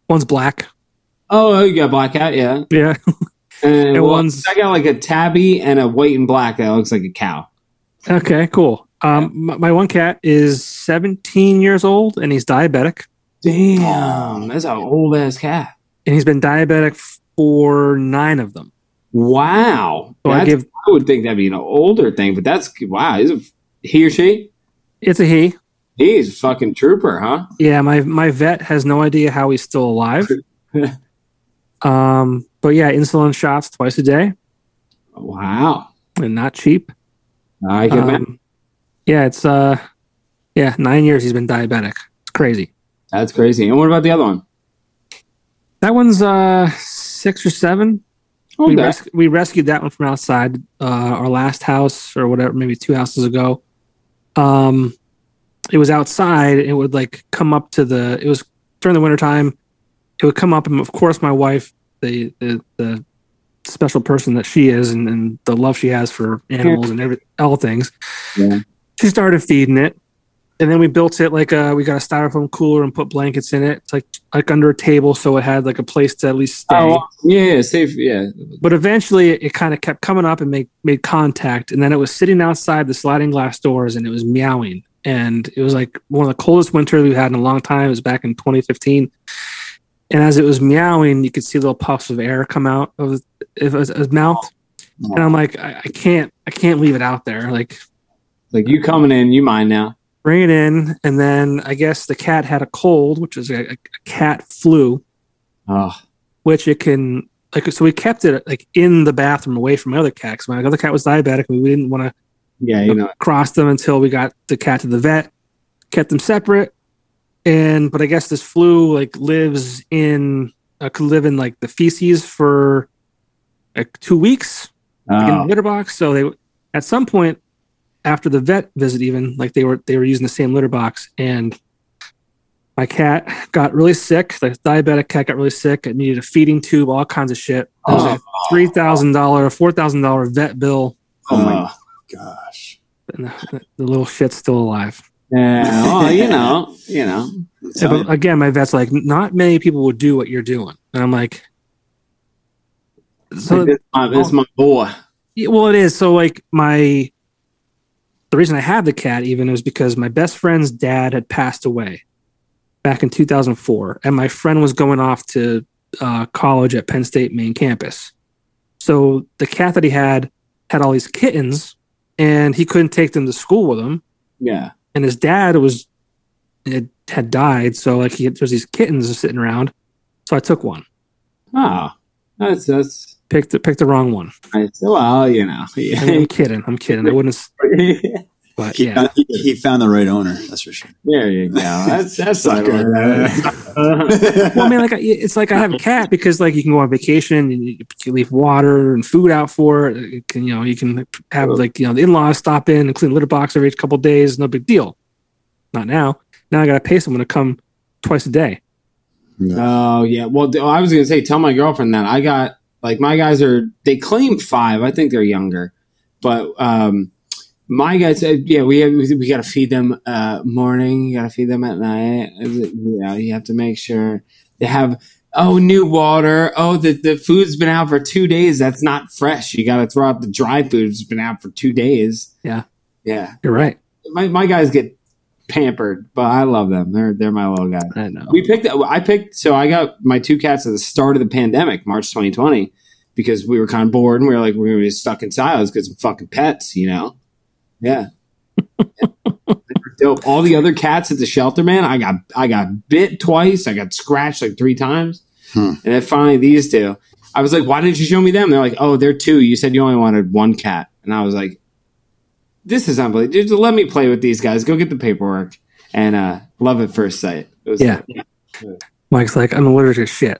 one's black. Oh, you got black cat, yeah. Yeah. And, And well, one's- I got like a tabby and a white and black that looks like a cow. Okay, cool. Um, my, my one cat is 17 years old and he's diabetic, Damn, that's an old ass cat. and he's been diabetic for nine of them. Wow. So I give I would think that'd be an older thing, but that's wow. Is it he or she? it's a he. He's a fucking trooper, huh? Yeah, my my vet has no idea how he's still alive. um, but yeah, insulin shots twice a day Wow. and not cheap. I can imagine. Um, yeah, it's uh, yeah, nine years he's been diabetic. It's crazy. That's crazy. And what about the other one? That one's uh six or seven. We, res- we rescued that one from outside uh, our last house or whatever, maybe two houses ago. Um, it was outside. It would like come up to the. It was during the wintertime, it would come up, and of course, my wife, the the, the special person that she is, and, and the love she has for animals and every all things, Yeah. she started feeding it, and then we built it like a we got a styrofoam cooler and put blankets in it. It's like like under a table, so it had like a place to at least stay. Oh, yeah, yeah, safe. Yeah. But eventually, it kind of kept coming up and made made contact, and then it was sitting outside the sliding glass doors, and it was meowing, and it was like one of the coldest winters we've had in a long time. It was back in 2015, and as it was meowing, you could see little puffs of air come out of his, mouth, and I'm like, I, I can't, I can't leave it out there, like. Like you coming in, you mine now. Bring it in, and then I guess the cat had a cold, which was a, a cat flu, Oh, which it can like. So we kept it like in the bathroom away from my other cat. 'cause my other cat was diabetic. We didn't want to yeah, you know. cross them until we got the cat to the vet. Kept them separate, and but I guess this flu like lives in uh, could live in like the feces for like two weeks like, in the Oh, litter box. So they at some point after the vet visit, even like they were they were using the same litter box, and my cat got really sick. The diabetic cat got really sick. It needed a feeding tube, all kinds of shit. There was Oh. a three thousand dollar, four thousand dollar vet bill, Oh my oh. Gosh. the, the little shit's still alive. Yeah, well, you know, you know. Yeah, but again, my vet's like, not many people would do what you're doing, and I'm like, so this, my, this is my boy. Well, it is. So, like, my the reason I have the cat even was because my best friend's dad had passed away back in 2004, and my friend was going off to uh, college at Penn State main campus. So the cat that he had had all these kittens, and he couldn't take them to school with him. Yeah. And his dad was had, had died, so like he there's these kittens sitting around. So I took one, Oh, that's that's picked the, picked the wrong one. nice. Well, you know. I mean, I'm kidding. I'm kidding. I wouldn't. s- Yeah. But he, yeah. found, he, he found the right owner. That's for sure. there you go. That's that's what I Sucker. well, I mean, like it's like I have a cat because like you can go on vacation and you, you leave water and food out for it. You can, you know, you can have like you know the in-laws stop in and clean the litter box every couple of days. No big deal. Not now. Now I got to pay someone to come twice a day. Oh yeah. Well, I was gonna say, tell my girlfriend that I got like my guys are they claim five. I think they're younger, but um, my guys, uh, yeah, we have, we got to feed them uh morning. You got to feed them at night. Is it- Yeah, you have to make sure they have. Oh, new water. Oh, the, the food's been out for two days. That's not fresh. You got to throw out the dry food. It's been out for two days. Yeah. Yeah. You're right. My, my guys get pampered, but I love them. They're, they're my little guys. I know. We picked. I picked. So I got my two cats at the start of the pandemic, March 2020, because we were kind of bored and we were like, we were stuck in silos because of fucking pets, you know. Yeah. Dope. All the other cats at the shelter, man. I got I got bit twice. I got scratched like three times, Hmm. and then finally these two. I was like, "Why didn't you show me them?" They're like, "Oh, they're two. You said you only wanted one cat," and I was like, "This is unbelievable. Just let me play with these guys. Go get the paperwork." And uh, love at first sight. It was, Yeah. Mike's like, I'm allergic to shit.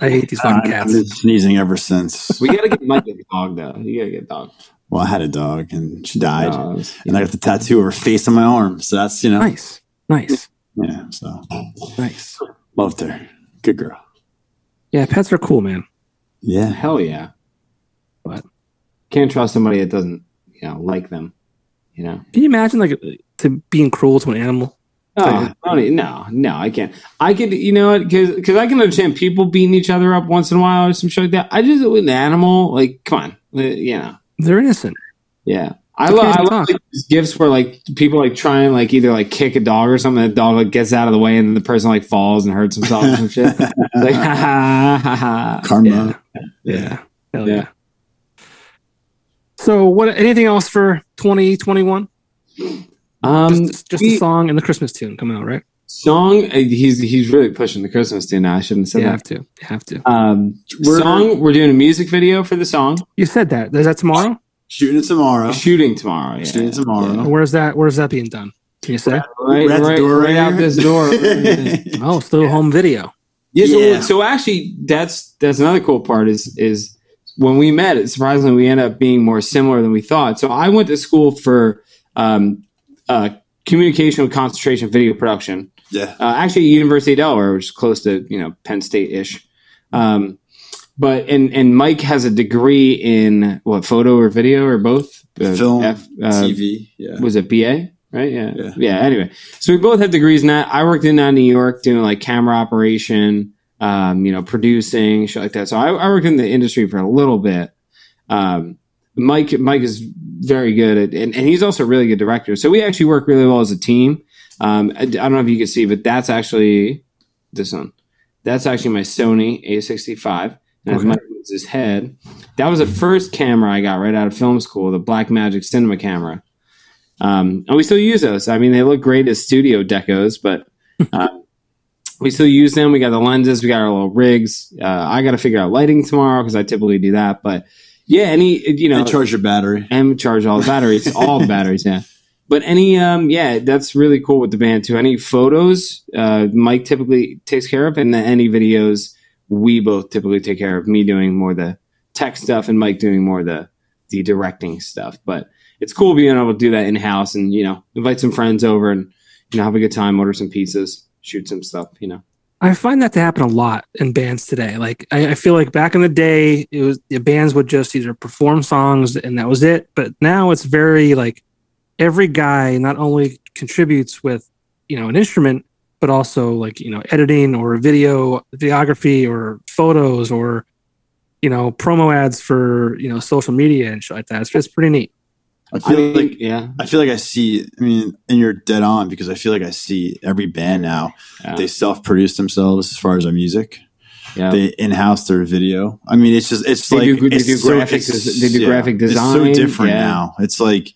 I hate these fucking cats I've cats. been sneezing ever since. We gotta get Mike a dog though. You gotta get a dog. Well, I had a dog and she died. Dogs. And I got the tattoo of her face on my arm. So that's, you know, Nice, nice, yeah. So nice. loved her. Good girl. Yeah, pets are cool, man. Yeah. Hell yeah. But- can't trust somebody that doesn't, you know, like them. You know. Can you imagine like to being cruel to an animal? Oh, no, no, no, I can't. I could, you know what? Because I can understand people beating each other up once in a while or some shit like that. I just with an animal, like, come on, uh, you know, They're innocent. yeah. I love, I love like, these gifts where like people like try and like either like kick a dog or something. The dog like gets out of the way and the person like falls and hurts himself or some shit. Like ha ha ha ha. Karma. Yeah. Hell Yeah. yeah. So what anything else for 2021? Um, just just we- a song and the Christmas tune coming out, right? Song. uh, He's he's really pushing the Christmas tune now. I shouldn't have said You that. have to. You have to. Um, We're- song. We're doing a music video for the song. You said that. Is that tomorrow? Shooting it tomorrow. Shooting tomorrow. Yeah. Shooting tomorrow. Or Where's that where's that being done? Can you say? Right, We're at the right, right right out this door. Oh, still home video. yeah, so, Yeah. so actually, that's that's another cool part is is when we met. It surprisingly we ended up being more similar than we thought. So I went to school for um, uh, communication with concentration video production. Yeah. Uh, actually, University of Delaware, which is close to you know Penn State ish. Um, but and and Mike has a degree in what photo or video or both Uh, Film, uh, TV. Yeah. was it BA? Right? Yeah. Yeah. yeah. Anyway, so we both have degrees in that. I worked in uh, New York doing like camera operation, um, you know, producing shit like that. So I, I worked in the industry for a little bit. Um, Mike Mike is very good at, and, and he's also a really good director. So we actually work really well as a team. Um, I, I don't know if you can see, but that's actually this one. That's actually my Sony A65. And Okay. Mike his head, that was the first camera I got right out of film school, the Blackmagic Cinema camera. Um, and we still use those. I mean, they look great as studio decos, but uh, we still use them. We got the lenses, we got our little rigs. Uh, I got to figure out lighting tomorrow because I typically do that. But yeah, any you know, They charge your battery. and charge all the batteries, all the batteries, yeah. But any, um, yeah, that's really cool with the band too. Any photos, uh, Mike typically takes care of, and then any videos, we both typically take care of. Me doing more the tech stuff, and Mike doing more the the directing stuff. But it's cool being able to do that in house, and you know, invite some friends over, and you know, have a good time, order some pizzas, shoot some stuff, you know. I find that to happen a lot in bands today. Like I, I feel like back in the day, it was the bands would just either perform songs and that was it. But now it's very like every guy not only contributes with you know an instrument, but also like you know editing or video videography or photos or you know promo ads for you know social media and shit like that. It's just pretty neat. I I feel mean, like yeah, I feel like I see. I mean, and you're dead on because I feel like I see every band now. yeah, They self-produce themselves as far as their music. Yeah. They in-house their video. I mean, it's just it's They like do- they it's do graphic des- they do graphic design. It's so different yeah. now. It's like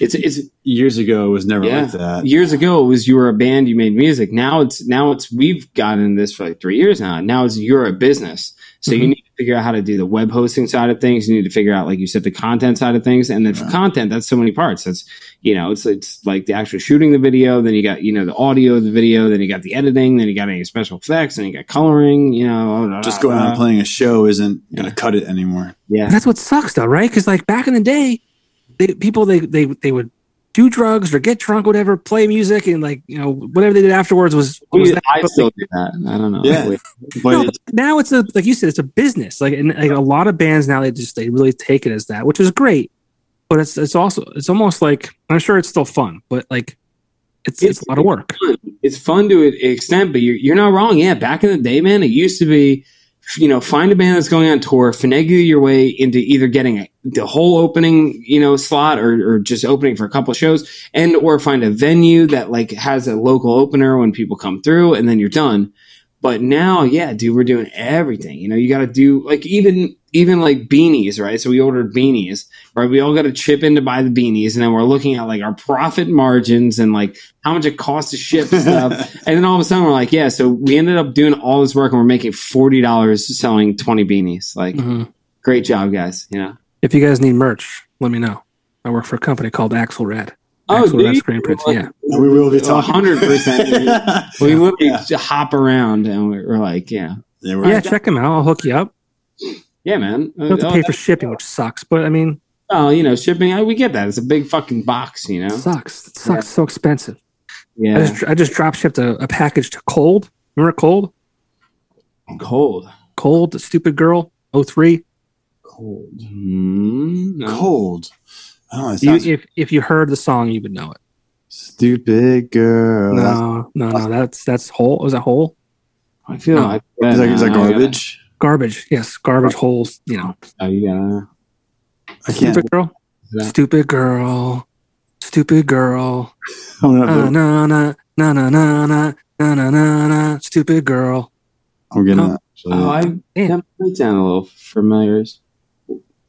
it's it's years ago it was never Yeah. like that. years ago it was you were a band you made music now it's now it's we've gotten this for like three years now now it's you're a business so you Mhm. need to figure out how to do the web hosting side of things. You need to figure out like you said the content side of things. And then for content that's so many parts. That's you know it's it's like the actual shooting the video. Then you got you know the audio of the video. Then you got the editing. Then you got any special effects. And you got coloring you know Just going out and playing a show isn't going to cut it anymore. yeah. That's what sucks though, right? Because like back in the day, they, people they they they would do drugs or get drunk, whatever, play music, and like you know whatever they did afterwards was. was We- that. I still like, do that. I don't know. Yeah. No, it- now it's a like you said, it's a business. Like and like a lot of bands now they just they really take it as that, which is great. But it's it's also it's almost like I'm sure it's still fun, but like it's it's, It's- a lot of work. it's fun to an extent, but you're, you're not wrong. Yeah, back in the day, man, it used to be, you know, find a band that's going on tour, finagle your way into either getting a, the whole opening, you know, slot or, or just opening for a couple shows, and or find a venue that like has a local opener when people come through, and then you're done. But now, yeah, dude, we're doing everything. You know, you got to do like even even like beanies, right? So we ordered beanies, right? We all got to chip in to buy the beanies, and then we're looking at like our profit margins and like how much it costs to ship stuff. and then all of a sudden, we're like, yeah. So we ended up doing all this work, and we're making forty dollars selling twenty beanies. Like, Mhm. great job, guys. You know. If you guys need merch, let me know. I work for a company called Axelrad. Oh, Axelrad do you? screen prints. Yeah. we will be A talking. hundred percent. We literally Yeah. just hop around, and we're, we're like, yeah, Yeah, we're- Yeah, check them out. I'll hook you up. Yeah, man. You have to Oh, pay for shipping, which sucks. But I mean, Oh, you know, shipping. I, we get that. It's a big fucking box, you know. sucks. It sucks. So expensive. I Yeah, just I just drop shipped a, a package to Cold. Remember Cold? cold, Cold, the stupid girl, 03. cold. Hmm, no. cold. Oh, it You, sounds if if you heard the song, you would know it. stupid girl. No, no, no. That's that's whole. Was that Hole? I feel No. like Is that, is that I gotta- garbage? Garbage. Yes, garbage holes. You know, Oh, you gotta. I can't. stupid girl. Yeah. Stupid girl. Stupid girl. Oh, I'm gonna Na have to, na na na na na na na na na na. Stupid girl. I'm gonna. Oh. actually- Oh, I Yeah. that might sound a little familiar.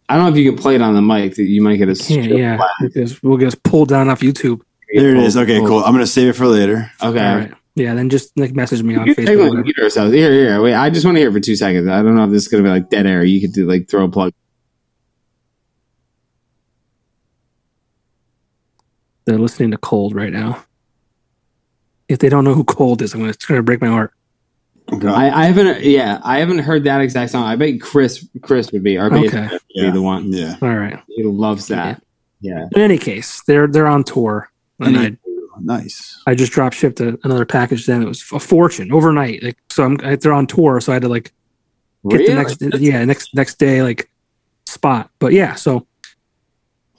I don't know if you can play it on the mic. That you might get a Yeah, yeah. Because we'll get pulled down off YouTube. there it oh, is. Okay, cool. I'm gonna save it for later. Okay. All right. Yeah. Then just like message me on You can take Facebook. or one ourselves. Here, here. Wait, I just want to hear it for two seconds. I don't know if this is gonna be like dead air. You could do like throw a plug. They're listening to Cold right now. If they don't know who Cold is, I'm gonna, it's gonna break my heart. I, I haven't. Yeah, I haven't heard that exact song. I bet Chris, Chris would be our bass Okay. player would yeah. be the one. Yeah. All right. He loves that. Yeah. In any case, they're they're on tour, and I nice. I just drop shipped a, another package. Then it was a fortune overnight. Like, so I'm they're on tour, so I had to like get Really? the next yeah next next day like spot. But yeah, so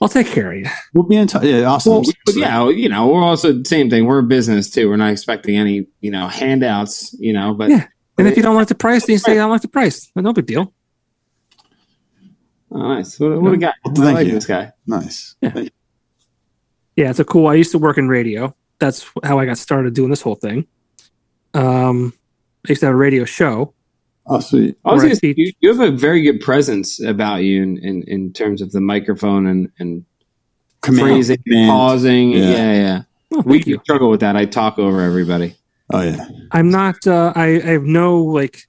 I'll take care of you. We'll be in touch. Yeah, awesome. Well, but yeah, you know, we're also the same thing. We're a business too. We're not expecting any, you know, handouts. You know, but Yeah. And if you don't like the price, then you say I don't like the price. No big deal. oh, nice. What, what a guy! Well, I thank like you. this guy. nice. Yeah. Yeah, it's a cool. I used to work in radio. That's how I got started doing this whole thing. Um, I used to have a radio show. Oh, sweet. I was Or I gonna say, teach- you, you have a very good presence about you in, in, in terms of the microphone and, and Command. phrasing, command. pausing. Yeah. Yeah, yeah. Oh, We you. struggle with that. I talk over everybody. Oh yeah. I'm not. Uh, I, I have no like.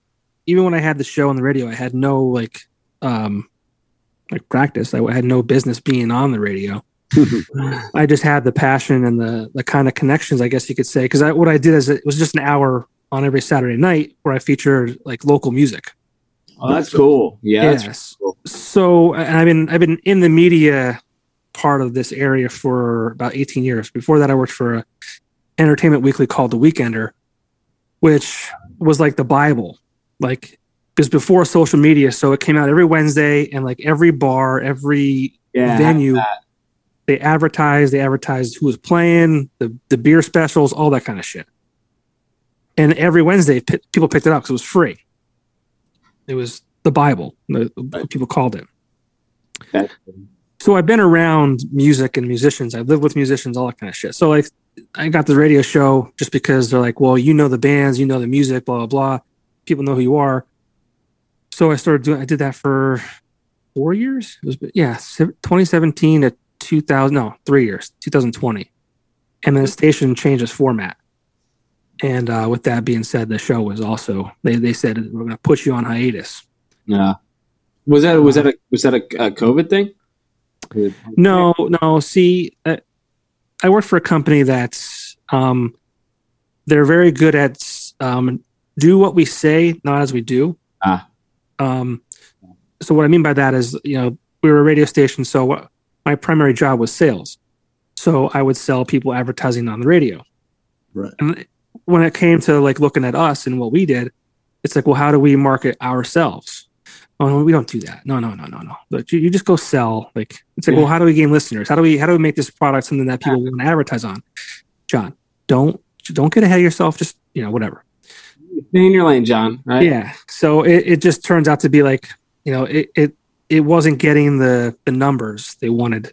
Even when I had the show on the radio, I had no like, um, like practice. I had no business being on the radio. I just had the passion and the the kind of connections, I guess you could say. Because I, what I did is it was just an hour on every Saturday night where I featured like local music. Oh, that's cool. Yeah, that's Yes. cool. So and I've been I've been in the media part of this area for about 18 years. Before that, I worked for a entertainment weekly called The Weekender, which was like the Bible. Like because before social media, so it came out every Wednesday, and like every bar, every yeah. venue, they advertised. They advertised who was playing, the the beer specials, all that kind of shit. And every Wednesday, p- people picked it up because it was free. It was the Bible. the-. People called it. That's- So I've been around music and musicians. I've lived with musicians, all that kind of shit. So like, I got the radio show just because they're like, well, you know the bands, you know the music, blah blah blah. People know who you are. So I started doing. I did that for four years. It was yeah, 2017 to 2000. No, three years. 2020, and then the station changed its format. And uh, with that being said, the show was also they they said we're going to put you on hiatus. Yeah. Was that was that a was that a, a COVID thing? No, no. See, uh, I work for a company that's um, they're very good at um, do what we say, not as we do. Ah. Um, so what I mean by that is, you know, we were a radio station, so what, my primary job was sales. So I would sell people advertising on the radio. Right. And when it came to like looking at us and what we did, it's like, well, how do we market ourselves? Oh, no, we don't do that. No, no, no, no, no. But you, you just go sell. Like it's like, Yeah. well, how do we gain listeners? How do we how do we make this product something that people want to advertise on? John, don't don't get ahead of yourself. Just you know, whatever. Stay in your lane, John. Right? Yeah. So it, it just turns out to be like, you know, it, it it wasn't getting the the numbers they wanted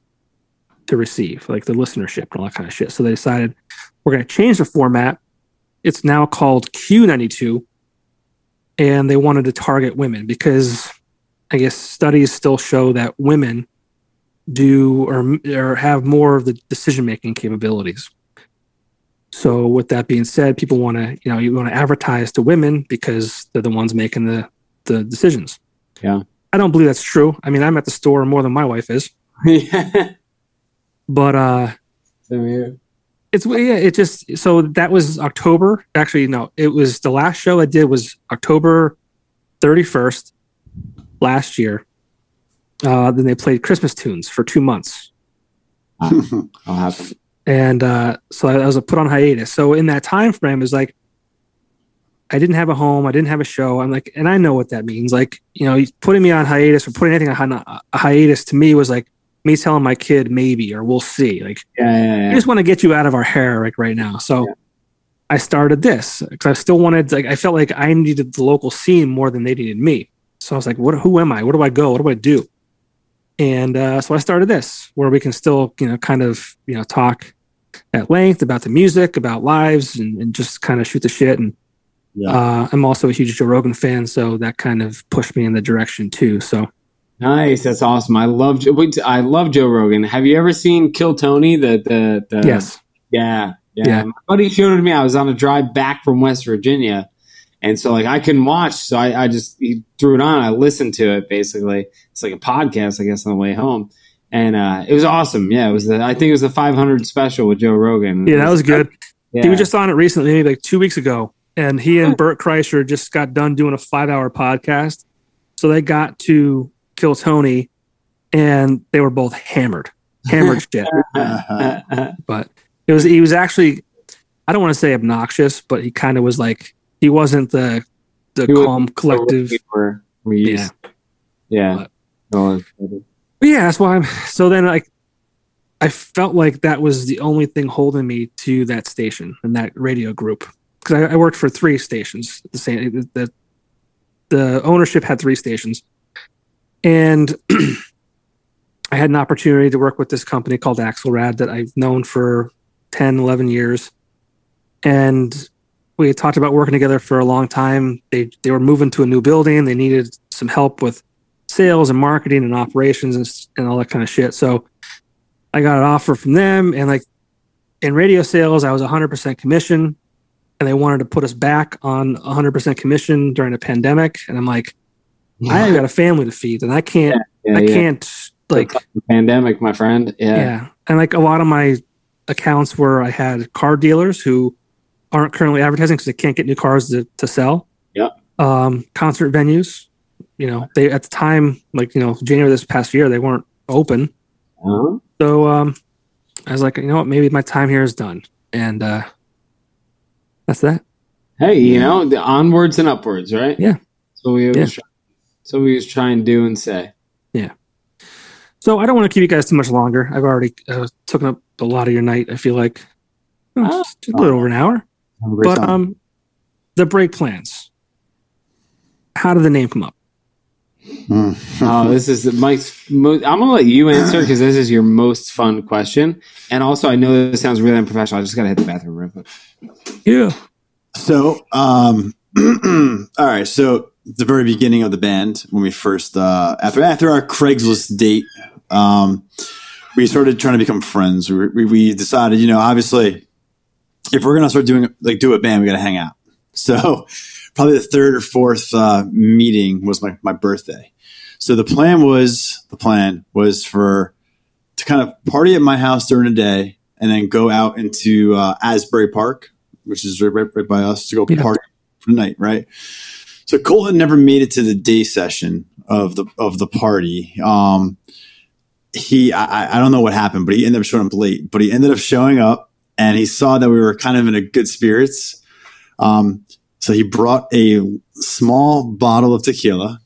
to receive, like the listenership and all that kind of shit. So they decided we're gonna change the format. It's now called Q92. And they wanted to target women because I guess studies still show that women do or, or have more of the decision making capabilities. So with that being said, people want to, you know, you want to advertise to women because they're the ones making the the decisions. Yeah. I don't believe that's true. I mean, I'm at the store more than my wife is, yeah. but uh Same here. it's yeah, it just so that was October. Actually, no, it was the last show I did was October 31st last year. Uh then they played Christmas tunes for 2 months. I'll happen. and uh, so I was put on hiatus. So in that time frame, is like I didn't have a home, I didn't have a show. I'm like, and I know what that means. Like, you know, putting me on hiatus or putting anything on a hiatus to me was like me telling my kid maybe or we'll see. Like, Yeah, yeah, I just want to get you out of our hair like right now. So I started this because I still wanted, like, I felt like I needed the local scene more than they needed me. So I was like, what? Who am I? Where do I go? What do I do? And uh, so I started this, where we can still, you know, kind of, you know, talk at length about the music, about lives, and, and just kind of shoot the shit. And Yeah. uh, I'm also a huge Joe Rogan fan, so that kind of pushed me in the direction too. So Nice. That's awesome. I love Joe. I love Joe Rogan. Have you ever seen Kill Tony? The the the yes, Yeah, yeah. Yeah. My buddy showed it to me. I was on a drive back from West Virginia, and so like I couldn't watch, so I, I just he threw it on. I listened to it. Basically, it's like a podcast, I guess, on the way home, and uh, it was awesome. Yeah, it was the I think it was the 500 special with Joe Rogan. yeah, that was good. Yeah. He was just on it recently, maybe like two weeks ago, and he and Bert Kreischer just got done doing a five-hour podcast. So they got to kill Tony, and they were both hammered, hammered shit. Uh-huh. But It was he was actually I don't want to say obnoxious, but he kind of was like he wasn't the the He calm collective. We're, we used, yeah. But- But yeah, that's why I'm so then like I felt like that was the only thing holding me to that station and that radio group because I, I worked for three stations the same the the ownership had three stations. And I had an opportunity to work with this company called Axelrad that I've known for 10 11 years. And we had talked about working together for a long time. They they were moving to a new building. They needed some help with sales and marketing and operations and, and all that kind of shit. So I got an offer from them and like in radio sales, I was 100% commission and they wanted to put us back on 100% commission during a pandemic. And I'm like, I got a family to feed and I can't, yeah, I yeah. can't like, pandemic, my friend. yeah. Yeah. And like a lot of my accounts where I had car dealers who aren't currently advertising because they can't get new cars to, to sell. Yep. Um, concert venues, you know, they at the time, like, you know, January this past year, they weren't open. Uh-huh. So um, I was like, you know what, maybe my time here is done. And uh, that's that. Hey, you know, the onwards and upwards, right? Yeah. So we was Yeah. try- so we was trying to do and say. Yeah. So I don't want to keep you guys too much longer. I've already uh, taken up a lot of your night. I feel like Oh, Oh. just a little over an hour. Have a great But time. um, the break plans. How did the name come up? Mm. Oh, this is Mike's. Mo- I'm gonna let you answer because this is your most fun question, and also I know this sounds really unprofessional. I just gotta hit the bathroom real quick. Yeah. So, um, all right. So, the very beginning of the band, when we first, uh, after after our Craigslist date, um, we started trying to become friends. We, we, we decided, you know, obviously, if we're gonna start doing like do a band, we got to hang out. So, probably the third or fourth uh, meeting was my my birthday. So the plan was the plan was for to kind of party at my house during the day and then go out into uh, Asbury Park, which is right, right, by us, to go Yeah. party for the night, right? So Colton never made it to the day session of the of the party. Um, he, I, I don't know what happened, but he ended up showing up late. But he ended up showing up, and he saw that we were kind of in a good spirits. Um, so he brought a small bottle of tequila.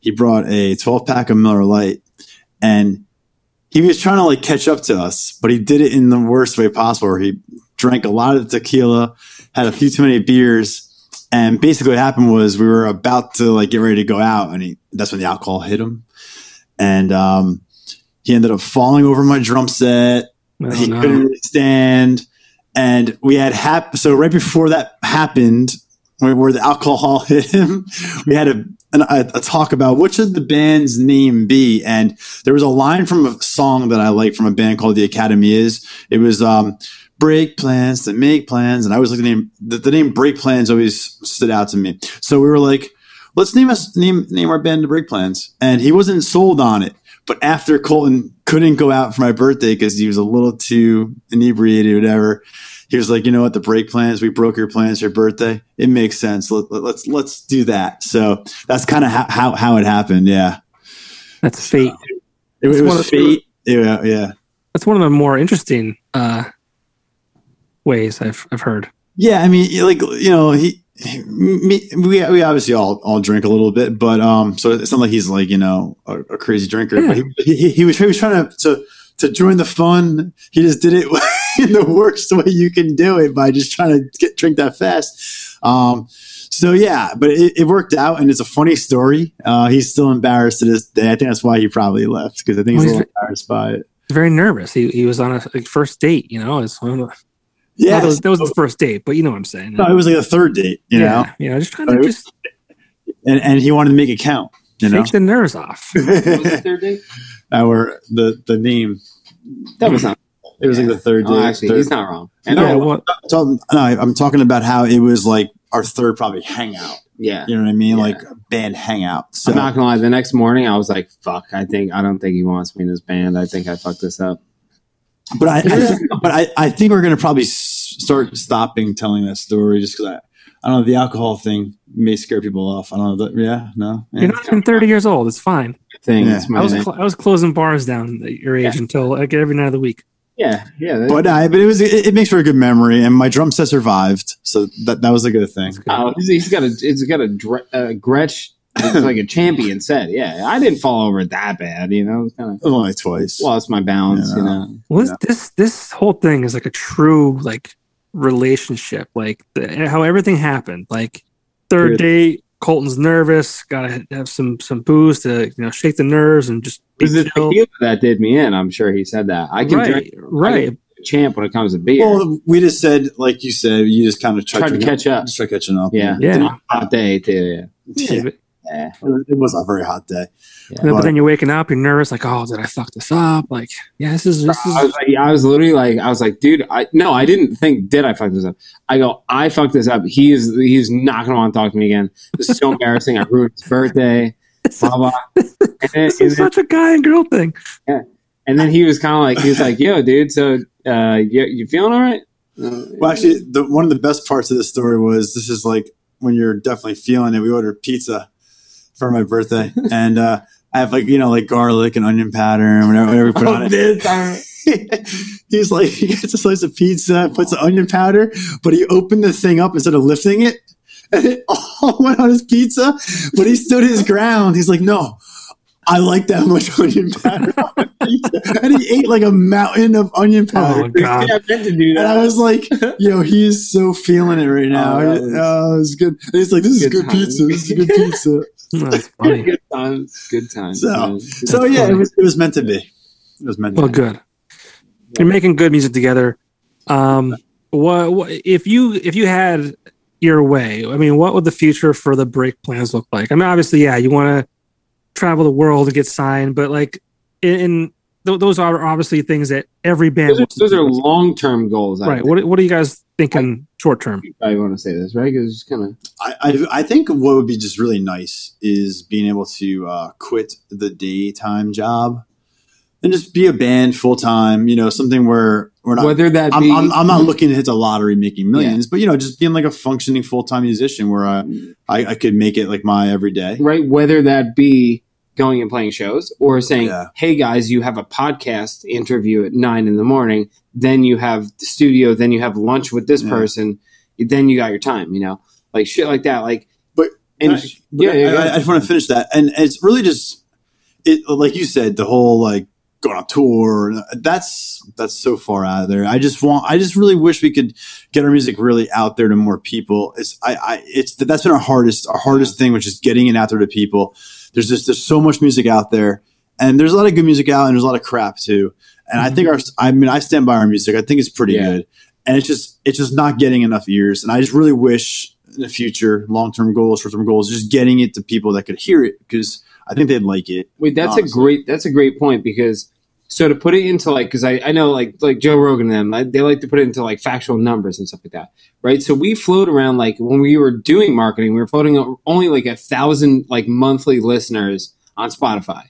He brought a 12 pack of Miller Lite, and he was trying to like catch up to us, but he did it in the worst way possible. Where he drank a lot of the tequila, had a few too many beers, and basically what happened was we were about to like get ready to go out, and he that's when the alcohol hit him, and um, he ended up falling over my drum set. Oh, he no. couldn't really stand, and we had hap- so right before that happened, where, where the alcohol hit him, we had a, an, a a talk about what should the band's name be, and there was a line from a song that I like from a band called The Academy Is. It was um, break plans to make plans, and I always like the name. The, the name break plans always stood out to me. So we were like, let's name us name name our band the break plans, and he wasn't sold on it. But after Colton couldn't go out for my birthday because he was a little too inebriated, or whatever. He was like, you know what, the break plans, we broke your plans for your birthday. It makes sense. Let, let, let's let's do that. So that's kind of how, how how it happened. Yeah, That's fate. it, it was the- fate. Yeah, yeah. That's one of the more interesting uh, ways I've I've heard. Yeah, I mean, like you know, he, he- me, we we obviously all all drink a little bit, but um, so it's not like he's like you know a, a crazy drinker. Yeah. But he, he, he was he was trying to, to to join the fun. He just did it in the worst way you can do it by just trying to get drink that fast. Um, so yeah, but it, it worked out, and it's a funny story. Uh, he's still embarrassed to this day. I think that's why he probably left because I think he's Well, a he's little embarrassed by it. He's very nervous. He he was on a first date. You know, it's one of the, Yeah, well, that, was, that was the first date, but you know what I'm saying. no, it was like a third date, you know, yeah, you know, just trying to was- just and and he wanted to make it count. You know, take the nerves off. What was the third date? our the the name. That was not. It was like the third Oh, day. actually, third- he's not wrong. And yeah, no, well, So, no, I'm talking about how it was like our third probably hangout. yeah. You know what I mean? Yeah. Like a band hangout. So I'm not gonna lie. The next morning, I was like, "Fuck! I think I don't think he wants me in his band. I think I fucked this up." But I, I think, but I, I think we're gonna probably s- start stopping telling that story just because I I don't know the alcohol thing may scare people off. I don't know. That, yeah, no. Yeah. you're not even 30 years old. It's fine. Thing. Yeah. My I was cl- I was closing bars down at your age until like every night of the week. Yeah, yeah. But I, but it was it, it makes for a good memory, and my drum set survived, so that that was a good thing. Oh, he's- he's got a he's got a dre- uh, Gretsch. It's like a champion set. Yeah, I didn't fall over that bad. You know, kind of Only twice. lost my balance. Yeah. You know, Well, this, Yeah. this this whole thing is like a true like relationship. Like the, how everything happened. Like third Good. date, Colton's nervous. Got to have some some booze to you know shake the nerves and just be it was the tequila that did me in. I'm sure he said that. I can right, drink right. champ when it comes to beer. Well, we just said, like you said, you just kind of tried, Tried to catch up. Just try catching up. yeah, Yeah. hot day too. Yeah, Yeah. But, Yeah, It was a very hot day. but then you're waking up, you're nervous, like, oh, did I fuck this up? Like, yeah, this is this I is was like, I was literally like, I was like, dude, I no, I didn't think, did I fuck this up? I go, I fucked this up. He is, he's not gonna want to talk to me again. This is so embarrassing. I ruined his birthday. this Blah blah. And then, this and is then, such a guy and girl thing. Yeah. and then he was kind of like, he was like, yo, dude, so uh, you, you feeling all right? Uh, Well, actually, the, one of the best parts of this story was this is like when you're definitely feeling it. We ordered pizza for my birthday, and uh, I have like you know like garlic and onion powder and whatever, whatever we put on oh, it. this, I- He's like, he gets a slice of pizza, puts the onion powder, but he opened the thing up instead of lifting it, and it all went on his pizza. But he stood his ground. He's like, no. I like that much onion powder on pizza. And he ate like a mountain of onion powder. Oh god. I meant to do that. And I was like, yo, he's so feeling it right now. Oh, Oh, that was- it was good. And he's like, this is Good good, pizza. This is good pizza. That's funny. good times, good times. So- man. so yeah, it was, it was meant to be. It was meant to Well, be. good. You're making good music together. Um, what, what if you if you had your way? I mean, what would the future for the break plans look like? I mean, obviously, yeah, you want to travel the world and get signed, but like, in, in th- those are obviously things that every band. those are, those are long-term goals. I right. What What are you guys thinking short term? I want to say this, right? Because it's kind of I, I, I think what would be just really nice is being able to uh, quit the daytime job and just be a band full time. You know, something where we're not. whether that I'm, be I'm, I'm not looking to hit the lottery making millions, but you know, just being like a functioning full time musician where I, I I could make it like my everyday. right? Whether that be going and playing shows or saying, Yeah. "Hey guys, you have a podcast interview at nine in the morning, then you have the studio, then you have lunch with this Yeah. person, then you got your time." You know, like shit like that. Like, But- and I- yeah, yeah, I, yeah. I, I just want to finish that, and it's really just it, like you said, the whole like going on tour. That's that's so far out of there. I just want, I just really wish we could get our music really out there to more people. It's, I, I, it's that's been our hardest, our hardest thing, which is getting it out there to people. There's just there's so much music out there, and there's a lot of good music out, and there's a lot of crap too. And I think mm-hmm. our, I mean, I stand by our music. I think it's pretty Yeah. good, and it's just it's just not getting enough ears. And I just really wish in the future, long term goals, short term goals, just getting it to people that could hear it because I think they'd like it. Wait, that's honestly. a great that's a great point because so to put it into like because I, I know like like Joe Rogan and them like, they like to put it into like factual numbers and stuff like that, right? So we float around like when we were doing marketing, we were floating only like a thousand like monthly listeners on Spotify,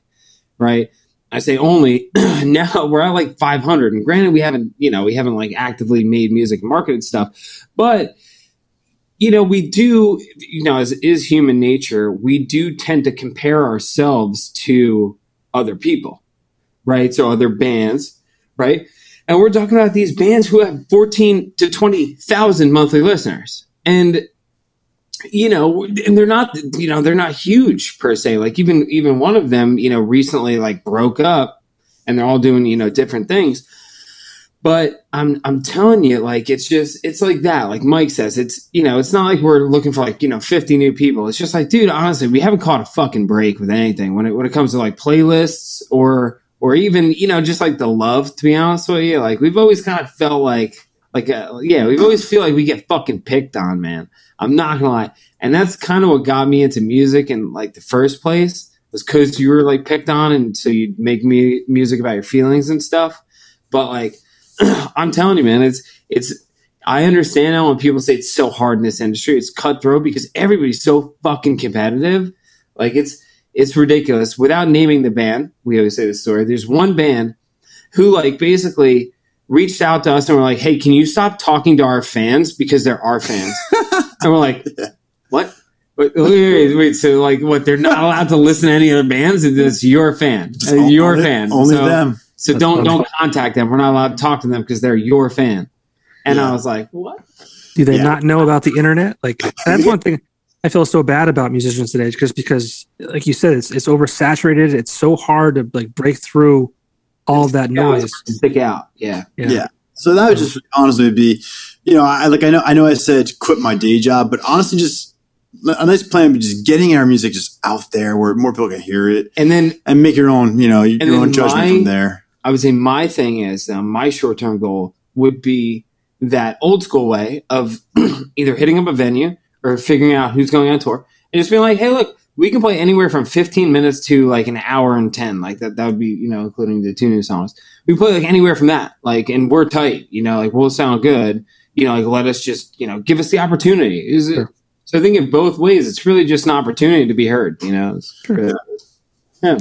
right? I say only now we're at like 500 and granted we haven't you know we haven't like actively made music and marketed stuff but you know we do you know as is human nature we do tend to compare ourselves to other people right? So other bands right? And we're talking about these bands who have 14 to 20,000 monthly listeners. And you know and they're not you know they're not huge per se. Like even even one of them you know recently like broke up and they're all doing you know different things. But I'm I'm telling you, like it's just it's like that. Like Mike says, it's you know, it's not like we're looking for like you know 50 new people. It's just like, dude, honestly, we haven't caught a fucking break with anything when it when it comes to like playlists or or even you know just like the love. To be honest with you, like we've always kind of felt like like uh yeah, we've always feel like we get fucking picked on, man. I'm not gonna lie, and that's kind of what got me into music in like the first place was because you were like picked on, and so you'd make me music about your feelings and stuff. But like. I'm telling you, man, it's it's. I understand now when people say it's so hard in this industry. It's cutthroat because everybody's so fucking competitive. Like it's it's ridiculous. Without naming the band, we always say this story. There's one band who like basically reached out to us and were like, "Hey, can you stop talking to our fans because they're our fans?" and we're like, "What?" Wait, wait, wait, wait, so like what? They're not allowed to listen to any other bands. It's your fan, Just your only- fan. only So- them. So That's don't funny. don't contact them. We're not allowed to talk to them because they're your fan." And I was like, "What?" Do they Yeah. not know about the internet? Like that's one thing I feel so bad about musicians today, just because, like you said, it's it's oversaturated. It's so hard to like break through all of that noise. Stick out. Yeah. Yeah. Yeah. So that would just honestly be, you know, I like I know I know I said quit my day job, but honestly, just a nice plan, but just getting our music just out there where more people can hear it And then and make your own, you know, your then own judgment my- from there. I would say my thing is uh, my short term goal would be that old school way of either hitting up a venue or figuring out who's going on tour and just being like, hey, look, we can play anywhere from 15 minutes to like an hour and 10. Like that, that would be, you know, including the two new songs. We play like anywhere from that. Like, and we're tight, you know, like we'll sound good. You know, like let us just, you know, give us the opportunity. Is it? So I think in both ways, it's really just an opportunity to be heard, you know? Sure. Yeah.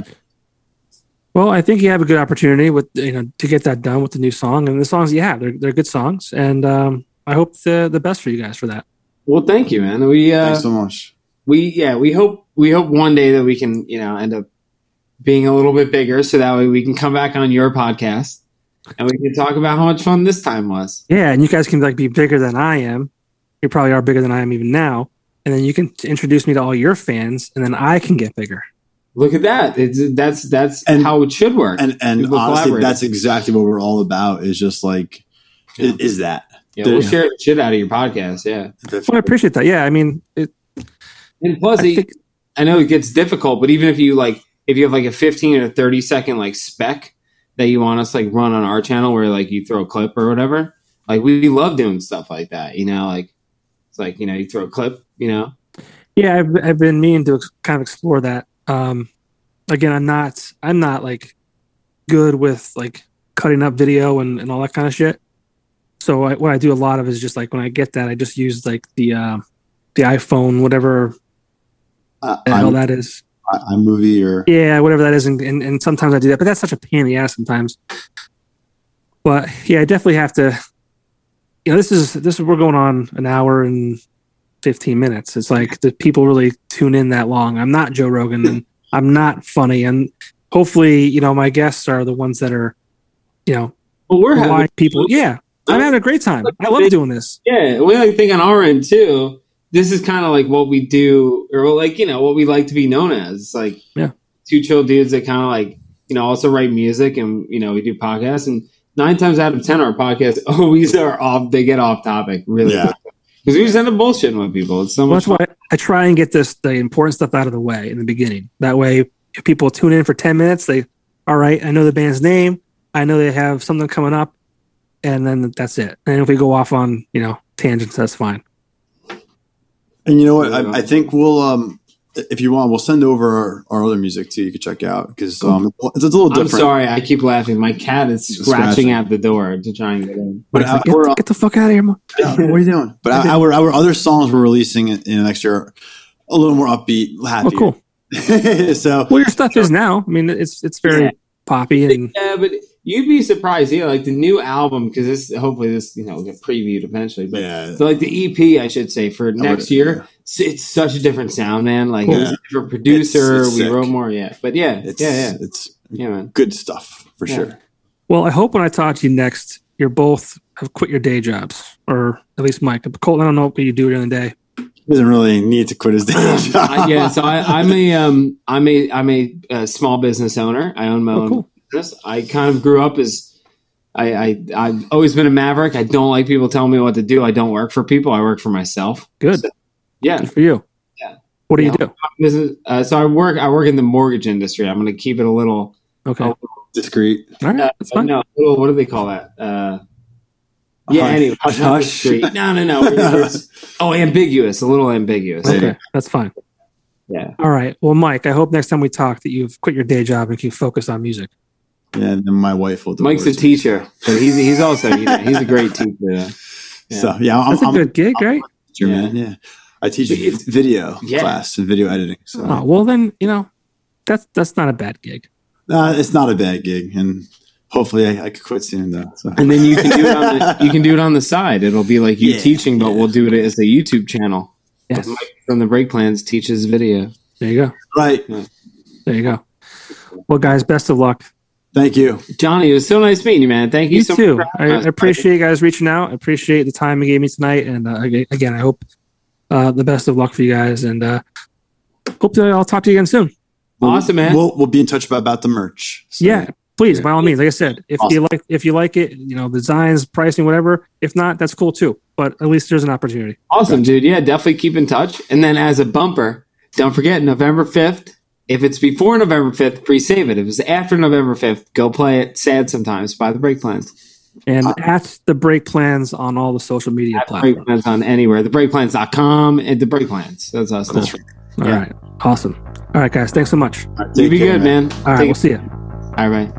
Well, I think you have a good opportunity with you know to get that done with the new song and the songs you have. They're they're good songs, and um, I hope the the best for you guys for that. Well, thank you, man. We, uh, Thanks so much. we yeah we hope we hope one day that we can you know end up being a little bit bigger so that way we can come back on your podcast and we can talk about how much fun this time was Yeah, and you guys can like be bigger than I am. You probably are bigger than I am even now, and then you can t- introduce me to all your fans, and then I can get bigger. look at that it's, that's that's And- how it should work And and People honestly, that's exactly what we're all about. Is just like Yeah. is, is that. Yeah we'll share the shit out of your podcast yeah Well, I appreciate that. Yeah, I mean, it, and plus I I, think I know it gets difficult but even if you like if you have like a 15 or 30 second like spec that you want us like run on our channel where like you throw a clip or whatever like we love doing stuff like that you know like it's like you know you throw a clip you know Yeah, I've, I've been meaning to ex- kind of explore that. Um, again, I'm not I'm not like good with like cutting up video and, and all that kind of shit. So I, what I do a lot of is just like when I get that, I just use like the uh, the iPhone, whatever Uh, the hell that is. iMovie or Yeah, whatever that is, and, and and sometimes I do that, but that's such a pain in the ass sometimes. But yeah, I definitely have to. You know, this is this is we're going on an hour and fifteen minutes. It's like the people really tune in that long. I'm not Joe Rogan, and I'm not funny, and hopefully, you know, my guests are the ones that are, you know, well we're having why people. Yeah, I'm having a great time. I love doing this. Yeah, we like think on our end too. This is kind of like what we do, or like you know what we like to be known as. It's like Yeah. two chill dudes that kind of like you know also write music and you know we do podcasts. And nine times out of ten, our podcasts always are off. They get off topic really Yeah. because we just end up bullshitting with people. It's so Well, much that's fun. why I try and get this the important stuff out of the way in the beginning. That way, if people tune in for ten minutes, they, all right, I know the band's name, I know they have something coming up, and then that's it. And if we go off on you know tangents, that's fine. And you know what? I, I think we'll, um, if you want, we'll send over our, our other music too. You can check out because um, it's, it's a little different. I'm different. sorry, I keep laughing. My cat is Scratching. scratching at the door to try and get in. But Like, I- get, we're- get the fuck out of here, Mo. Yeah, what are you doing? But our, our, our other songs we're releasing in, in the next year, a little more upbeat, Oh, happy. cool. so Well, your stuff is now. I mean, it's it's very Yeah. poppy and Yeah, but you'd be surprised. Yeah, like the new album because this hopefully this you know will get previewed eventually. But yeah, So like the EP, I should say, for next year, it's, it's such a different sound, man. Like Cool. it's a different producer. It's- it's we sick. wrote more, yeah. But yeah, it's yeah, yeah, it's yeah, man. good stuff for Yeah. sure. well, I hope when I talk to you next, you're both have quit your day jobs, or at least Mike. Colton, I don't know what you do during the day. He doesn't really need to quit his day job. I, yeah, so I, I'm a um, I'm a I'm a, uh small business owner. I own my Oh, own cool. Business. I kind of grew up as I, I I've always been a maverick. I don't like people telling me what to do. I don't work for people. I work for myself. Good. Yeah, Good for you. Yeah. What do you Yeah. do? business. Uh, so I work I work in the mortgage industry. I'm going to keep it a little. Okay. Discreet. All right. Uh, That's fine. no, little, what do they call that? Uh, yeah. Hush. Anyway, hush, Hush. hush. No, no, no. We're- we're- oh, ambiguous. A little ambiguous. Okay. That's fine. Yeah. All right. Well, Mike, I hope next time we talk that you've quit your day job and can focus on music. Yeah, and then my wife will. Do it. Mike's a divorce me. teacher, so he's he's also he's, he's a great teacher. Yeah. So yeah, I'm, That's a I'm good gig, right? a teacher, man. Yeah, I teach a video Yeah. class and video editing. So Oh, well, then you know, that's that's not a bad gig. uh, it's not a bad gig, and hopefully I, I could quit soon though. So And then you can do it on the you can do it on the side. It'll be like you Yeah, teaching, but yeah. we'll do it as a YouTube channel. Yes. Mike from the Break Plans teaches video. There you go. right. There you go. Well, guys, best of luck. Thank you. Johnny, it was so nice meeting you, man. Thank you, You so too. much. I, I appreciate you guys reaching out. I appreciate the time you gave me tonight. And uh, again, I hope uh, the best of luck for you guys. And uh, hope that I'll talk to you again soon. Awesome, man. We'll we'll be in touch about, about the merch. So, yeah, please, by all means. Like I said, if you like if you like it, you know, designs, pricing, whatever. If not, that's cool too. But at least there's an opportunity. Awesome, dude. Yeah, definitely keep in touch. And then as a bumper, don't forget November 5th. If it's before November 5th, pre save it. If it's after November 5th, go play it sad sometimes by the break plans. And Uh, at the break plans on all the social media At the break plans on anywhere. Thebreakplans.com and the break plans. That's us. That's right. All yeah. right. Awesome. All right, guys. Thanks so much. Right, You be care, good, man. All right. Take We'll see you. it- All right.